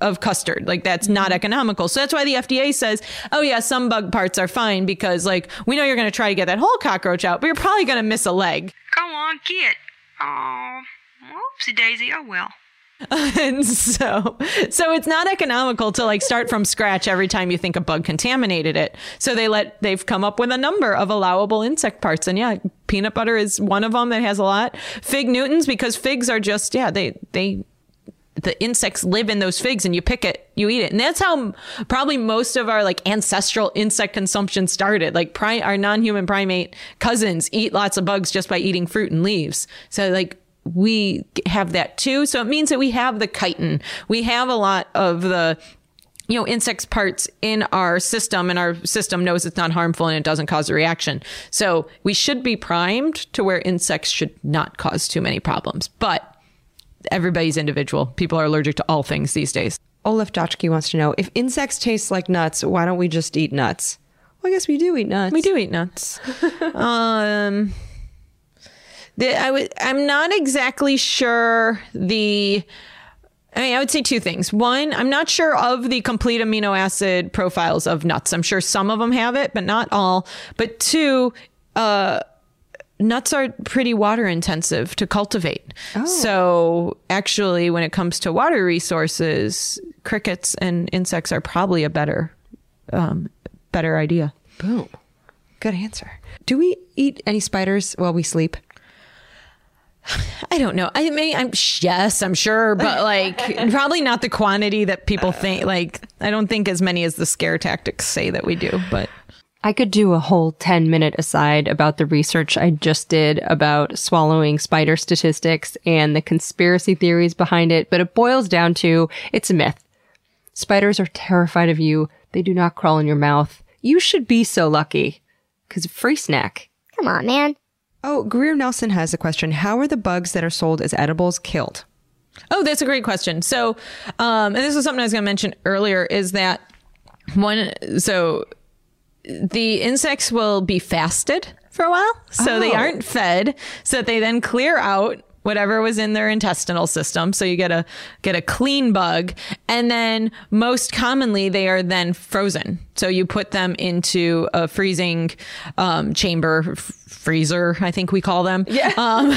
of custard. Like that's not mm-hmm. economical. So that's why the FDA says, oh yeah, some bug parts are fine because like we know you're going to try to get that whole cockroach out, but you're probably going to miss a leg. Go on, get. Oh, whoopsie daisy. Oh well. and so so it's not economical to like start from scratch every time you think a bug contaminated it. So they let they've come up with a number of allowable insect parts. And yeah peanut butter is one of them that has a lot. Fig newtons because figs are just yeah they they the insects live in those figs and you pick it you eat it. And that's how probably most of our like ancestral insect consumption started. Like pri- our non-human primate cousins eat lots of bugs just by eating fruit and leaves. So like we have that too so it means that we have the chitin we have a lot of the you know insects parts in our system and our system knows it's not harmful and it doesn't cause a reaction so we should be primed to where insects should not cause too many problems but everybody's individual. People are allergic to all things these days. Olaf Dotchke wants to know if insects taste like nuts, why don't we just eat nuts? Well, I guess we do eat nuts. We do eat nuts. um, the, I would. I'm not exactly sure the. I mean, I would say two things. One, I'm not sure of the complete amino acid profiles of nuts. I'm sure some of them have it, but not all. But two, uh, nuts are pretty water intensive to cultivate. Oh. So actually, when it comes to water resources, crickets and insects are probably a better, um, better idea. Boom. Good answer. Do we eat any spiders while we sleep? I don't know. I mean, I'm yes, I'm sure, but like probably not the quantity that people think. Like, I don't think as many as the scare tactics say that we do. But I could do a whole 10 minute aside about the research I just did about swallowing spider statistics and the conspiracy theories behind it, but it boils down to it's a myth. Spiders are terrified of you. They do not crawl in your mouth. You should be so lucky. Cause free snack. Come on, man. Oh, Greer Nelson has a question. How are the bugs that are sold as edibles killed? Oh, that's a great question. So, um, and this is something I was going to mention earlier is that one, so the insects will be fasted for a while. So they Oh. aren't fed. So they then clear out whatever was in their intestinal system. So you get a get a clean bug, and then most commonly they are then frozen. So you put them into a freezing um, chamber. f- Freezer, I think we call them. Yeah. Um,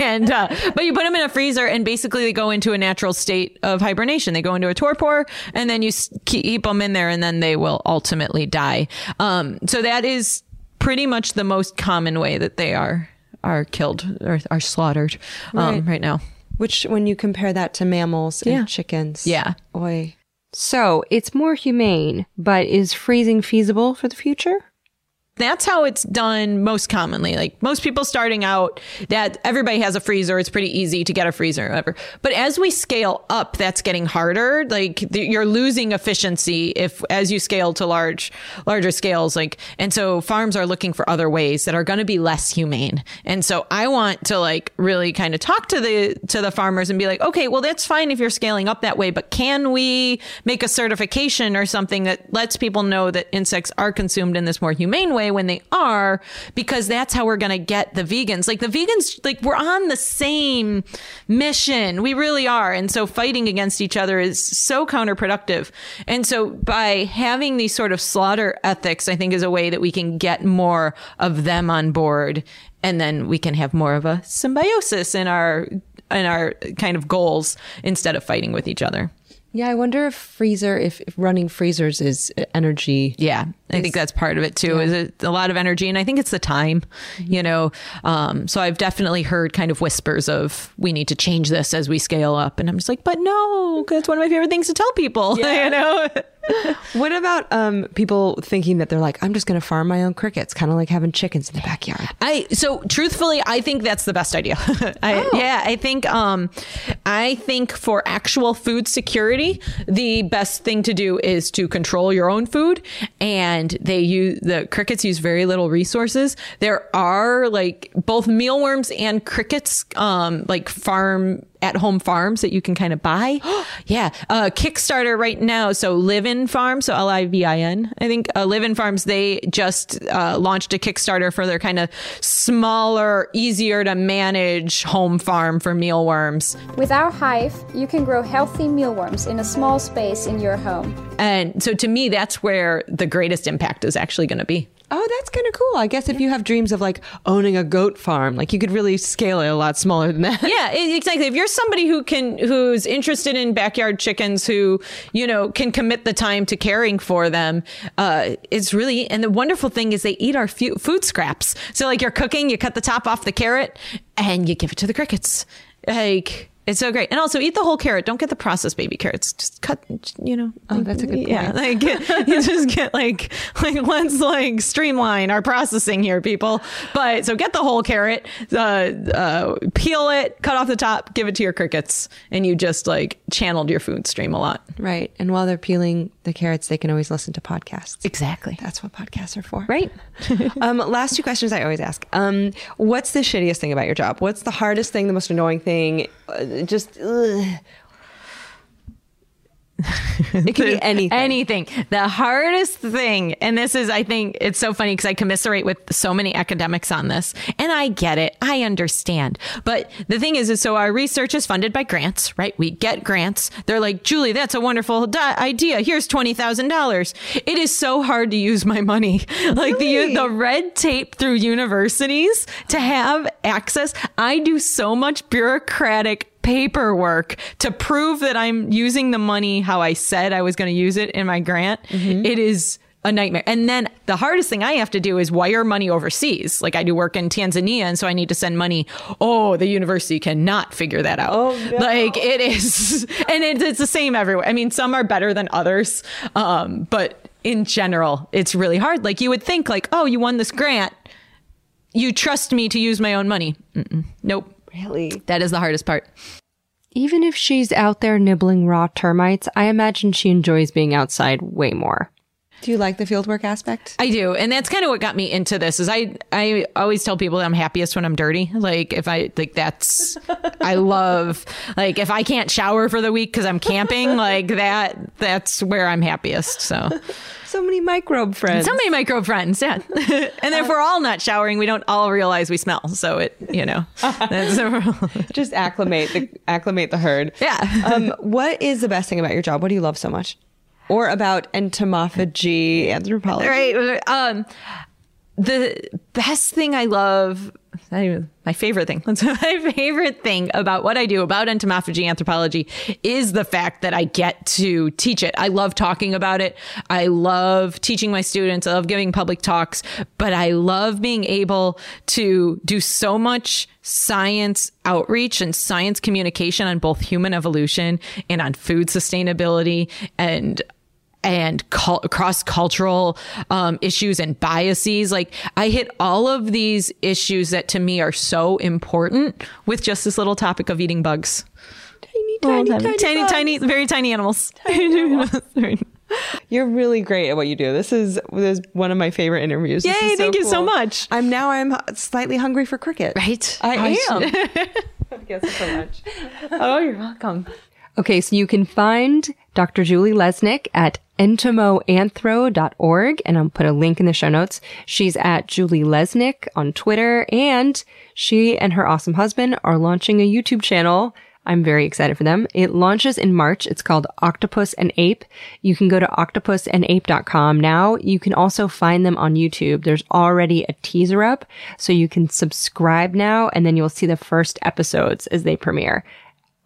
and uh, but you put them in a freezer, and basically they go into a natural state of hibernation. They go into a torpor, and then you keep them in there, and then they will ultimately die. Um, so that is pretty much the most common way that they are are killed or are slaughtered um, Right. right. now. Which, when you compare that to mammals and chickens, Yeah. Oy. So it's more humane, but is freezing feasible for the future? That's how it's done most commonly. Like most people starting out, that everybody has a freezer. It's pretty easy to get a freezer, or whatever. But as we scale up, that's getting harder. Like you're losing efficiency if as you scale to large, larger scales. Like and so farms are looking for other ways that are going to be less humane. And so I want to like really kind of talk to the to the farmers and be like, okay, well that's fine if you're scaling up that way, but can we make a certification or something that lets people know that insects are consumed in this more humane way when they are because that's how we're going to get the vegans. Like the vegans like we're on the same mission. We really are. And so fighting against each other is so counterproductive. And so by having these sort of slaughter ethics i think is a way that we can get more of them on board. And then we can have more of a symbiosis in our in our kind of goals instead of fighting with each other Yeah, I wonder if freezer, if, if running freezers is energy. Yeah, I think that's part of it too. Is it a lot of energy, and I think it's the time, you know. Um, so I've definitely heard kind of whispers of we need to change this as we scale up, and I'm just like, but no, it's one of my favorite things to tell people. you know, What about um, people thinking that they're like, I'm just going to farm my own crickets, kind of like having chickens in the backyard? I so truthfully, I think that's the best idea. I, Yeah, I think um, I think for actual food security, the best thing to do is to control your own food. And they use the crickets use very little resources. There are like both mealworms and crickets, um, like farm at home farms that you can kind of buy. yeah. Uh, Kickstarter right now. So Livin Farms, so L I V I N, I think uh, Livin Farms, they just uh, launched a Kickstarter for their kind of smaller, easier to manage home farm for mealworms. With our hive, you can grow healthy mealworms in a small space in your home. And so to me, that's where the greatest impact is actually going to be. Oh, that's kind of cool. I guess if you have dreams of like owning a goat farm, like you could really scale it a lot smaller than that. yeah, exactly. If you're somebody who can, who's interested in backyard chickens, who you know can commit the time to caring for them, uh, it's really. And the wonderful thing is they eat our food scraps. So like you're cooking, you cut the top off the carrot, and you give it to the crickets. Like. It's so great, and also eat the whole carrot. Don't get the processed baby carrots. Just cut, you know. Oh, that's a good point. Yeah, like get, you just get like like let's like streamline our processing here, people. But so get the whole carrot, uh, uh, peel it, cut off the top, give it to your crickets, and you just like channeled your food stream a lot. Right. And while they're peeling the carrots, they can always listen to podcasts. Exactly. That's what podcasts are for. Right. um, last two questions I always ask. Um, what's the shittiest thing about your job? What's the hardest thing, the most annoying thing? Uh, just, ugh. it can be anything. Anything. The hardest thing, and this is, I think, it's so funny because I commiserate with so many academics on this, and I get it. I understand. But the thing is, is so our research is funded by grants, right? We get grants. They're like, Julie, that's a wonderful di- idea. Here's $20,000. It is so hard to use my money. Like the, the red tape through universities to have access. I do so much bureaucratic paperwork to prove that I'm using the money how I said I was going to use it in my grant. It is a nightmare. And then the hardest thing I have to do is wire money overseas. Like I do work in Tanzania and so I need to send money. Oh, the university cannot figure that out. Oh, no. Like it is and it, it's the same everywhere. I mean, some are better than others. Um, but in general, it's really hard. Like you would think like, "Oh, you won this grant. You trust me to use my own money." Mm-mm. Nope. Really? That is the hardest part. Even if she's out there nibbling raw termites, I imagine she enjoys being outside way more. Do you like the fieldwork aspect? I do, and that's kind of what got me into this. Is I I always tell people that I'm happiest when I'm dirty. Like if I like that's I love like if I can't shower for the week because I'm camping, like that that's where I'm happiest. So So many microbe friends. So many microbe friends, yeah. and if we're all not showering, we don't all realize we smell. So it, you know, just acclimate the acclimate the herd. Yeah. um, what is the best thing about your job? What do you love so much? Or about entomophagy, anthropology? Right. Um, the best thing I love, my favorite thing, that's my favorite thing about what I do about entomophagy anthropology is the fact that I get to teach it. I love talking about it. I love teaching my students. I love giving public talks, but I love being able to do so much science outreach and science communication on both human evolution and on food sustainability and and cul- cross cultural um, issues and biases. Like I hit all of these issues that to me are so important with just this little topic of eating bugs. Tiny, tiny, tiny, tiny, tiny, bugs. tiny, very tiny animals. You're really great at what you do. This is this is one of my favorite interviews. This Yay, is so thank you so much. I'm now I'm slightly hungry for cricket. Right. I I am. Thank you so much. oh, you're welcome. Okay, so you can find Dr. Julie Lesnik at entomoanthro.org, and I'll put a link in the show notes. She's at Julie Lesnik on Twitter, and she and her awesome husband are launching a YouTube channel. I'm very excited for them. It launches in March. It's called Octopus and Ape. You can go to octopusandape.com now. You can also find them on YouTube. There's already a teaser up, so you can subscribe now, and then you'll see the first episodes as they premiere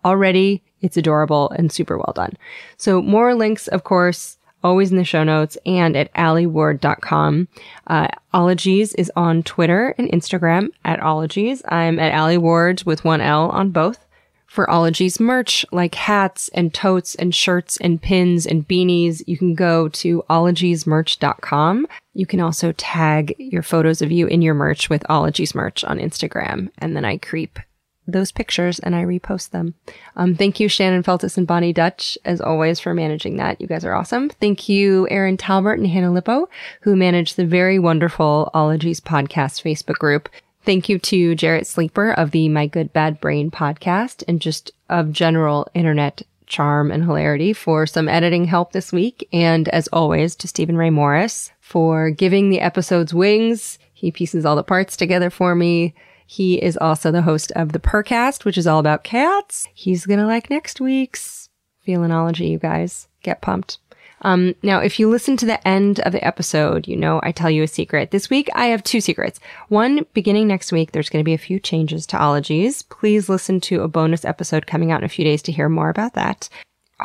already it's adorable and super well done. So more links, of course, always in the show notes and at alieward.com. Uh, Ologies is on Twitter and Instagram at Ologies. I'm at Alie Ward with one L on both. For Ologies merch like hats and totes and shirts and pins and beanies, you can go to ologiesmerch.com. You can also tag your photos of you in your merch with Ologies merch on Instagram. And then I creep those pictures and I repost them. Um, thank you, Shannon Feltus and Boni Dutch, as always, for managing that. You guys are awesome. Thank you, Erin Talbert and Hannah Lippow, who manage the very wonderful Ologies podcast Facebook group. Thank you to Jarrett Sleeper of the My Good Bad Brain podcast and just of general internet charm and hilarity for some editing help this week. And as always, to Steven Ray Morris for giving the episodes wings. He pieces all the parts together for me. He is also the host of the Purrcast, which is all about cats. He's gonna like next week's Felinology, you guys. Get pumped. Um, now, if you listen to the end of the episode, you know I tell you a secret. This week, I have two secrets. One, beginning next week, there's going to be a few changes to ologies. Please listen to a bonus episode coming out in a few days to hear more about that.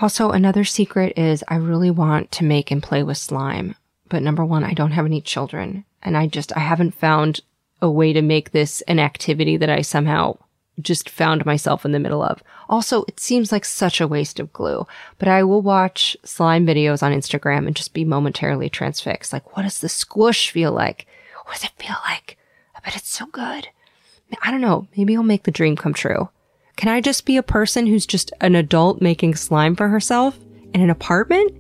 Also, another secret is I really want to make and play with slime. But number one, I don't have any children. And I just, I haven't found a way to make this an activity that I somehow just found myself in the middle of. Also, it seems like such a waste of glue, but I will watch slime videos on Instagram and just be momentarily transfixed. Like, what does the squish feel like? What does it feel like? I bet it's so good. I don't know. Maybe it'll make the dream come true. Can I just be a person who's just an adult making slime for herself in an apartment?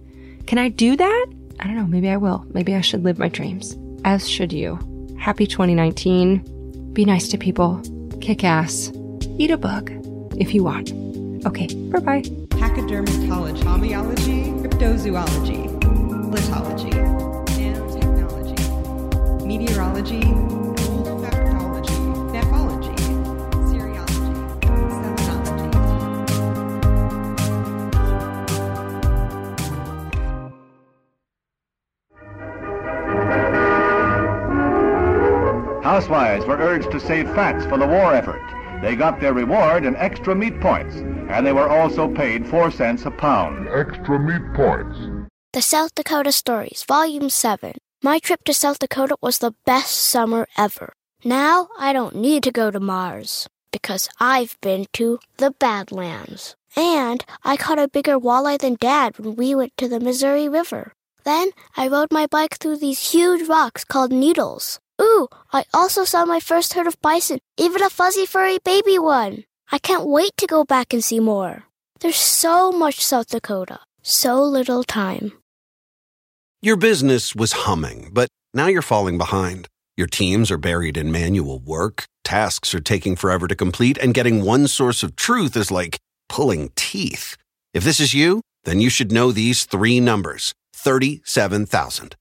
Can I do that? I don't know. Maybe I will. Maybe I should live my dreams. As should you. Happy 2019. Be nice to people. Kick ass. Eat a bug if you want. Okay, bye bye. Pachydermatology, homeology, cryptozoology, litology, nanotechnology, meteorology, Housewives were urged to save fats for the war effort. They got their reward in extra meat points, and they were also paid four cents a pound. Extra meat points. The South Dakota Stories, Volume 7. My trip to South Dakota was the best summer ever. Now I don't need to go to Mars because I've been to the Badlands. And I caught a bigger walleye than Dad when we went to the Missouri River. Then I rode my bike through these huge rocks called needles. Ooh, I also saw my first herd of bison, even a fuzzy furry baby one. I can't wait to go back and see more. There's so much South Dakota, so little time. Your business was humming, but now you're falling behind. Your teams are buried in manual work, tasks are taking forever to complete, and getting one source of truth is like pulling teeth. If this is you, then you should know these three numbers 37,000.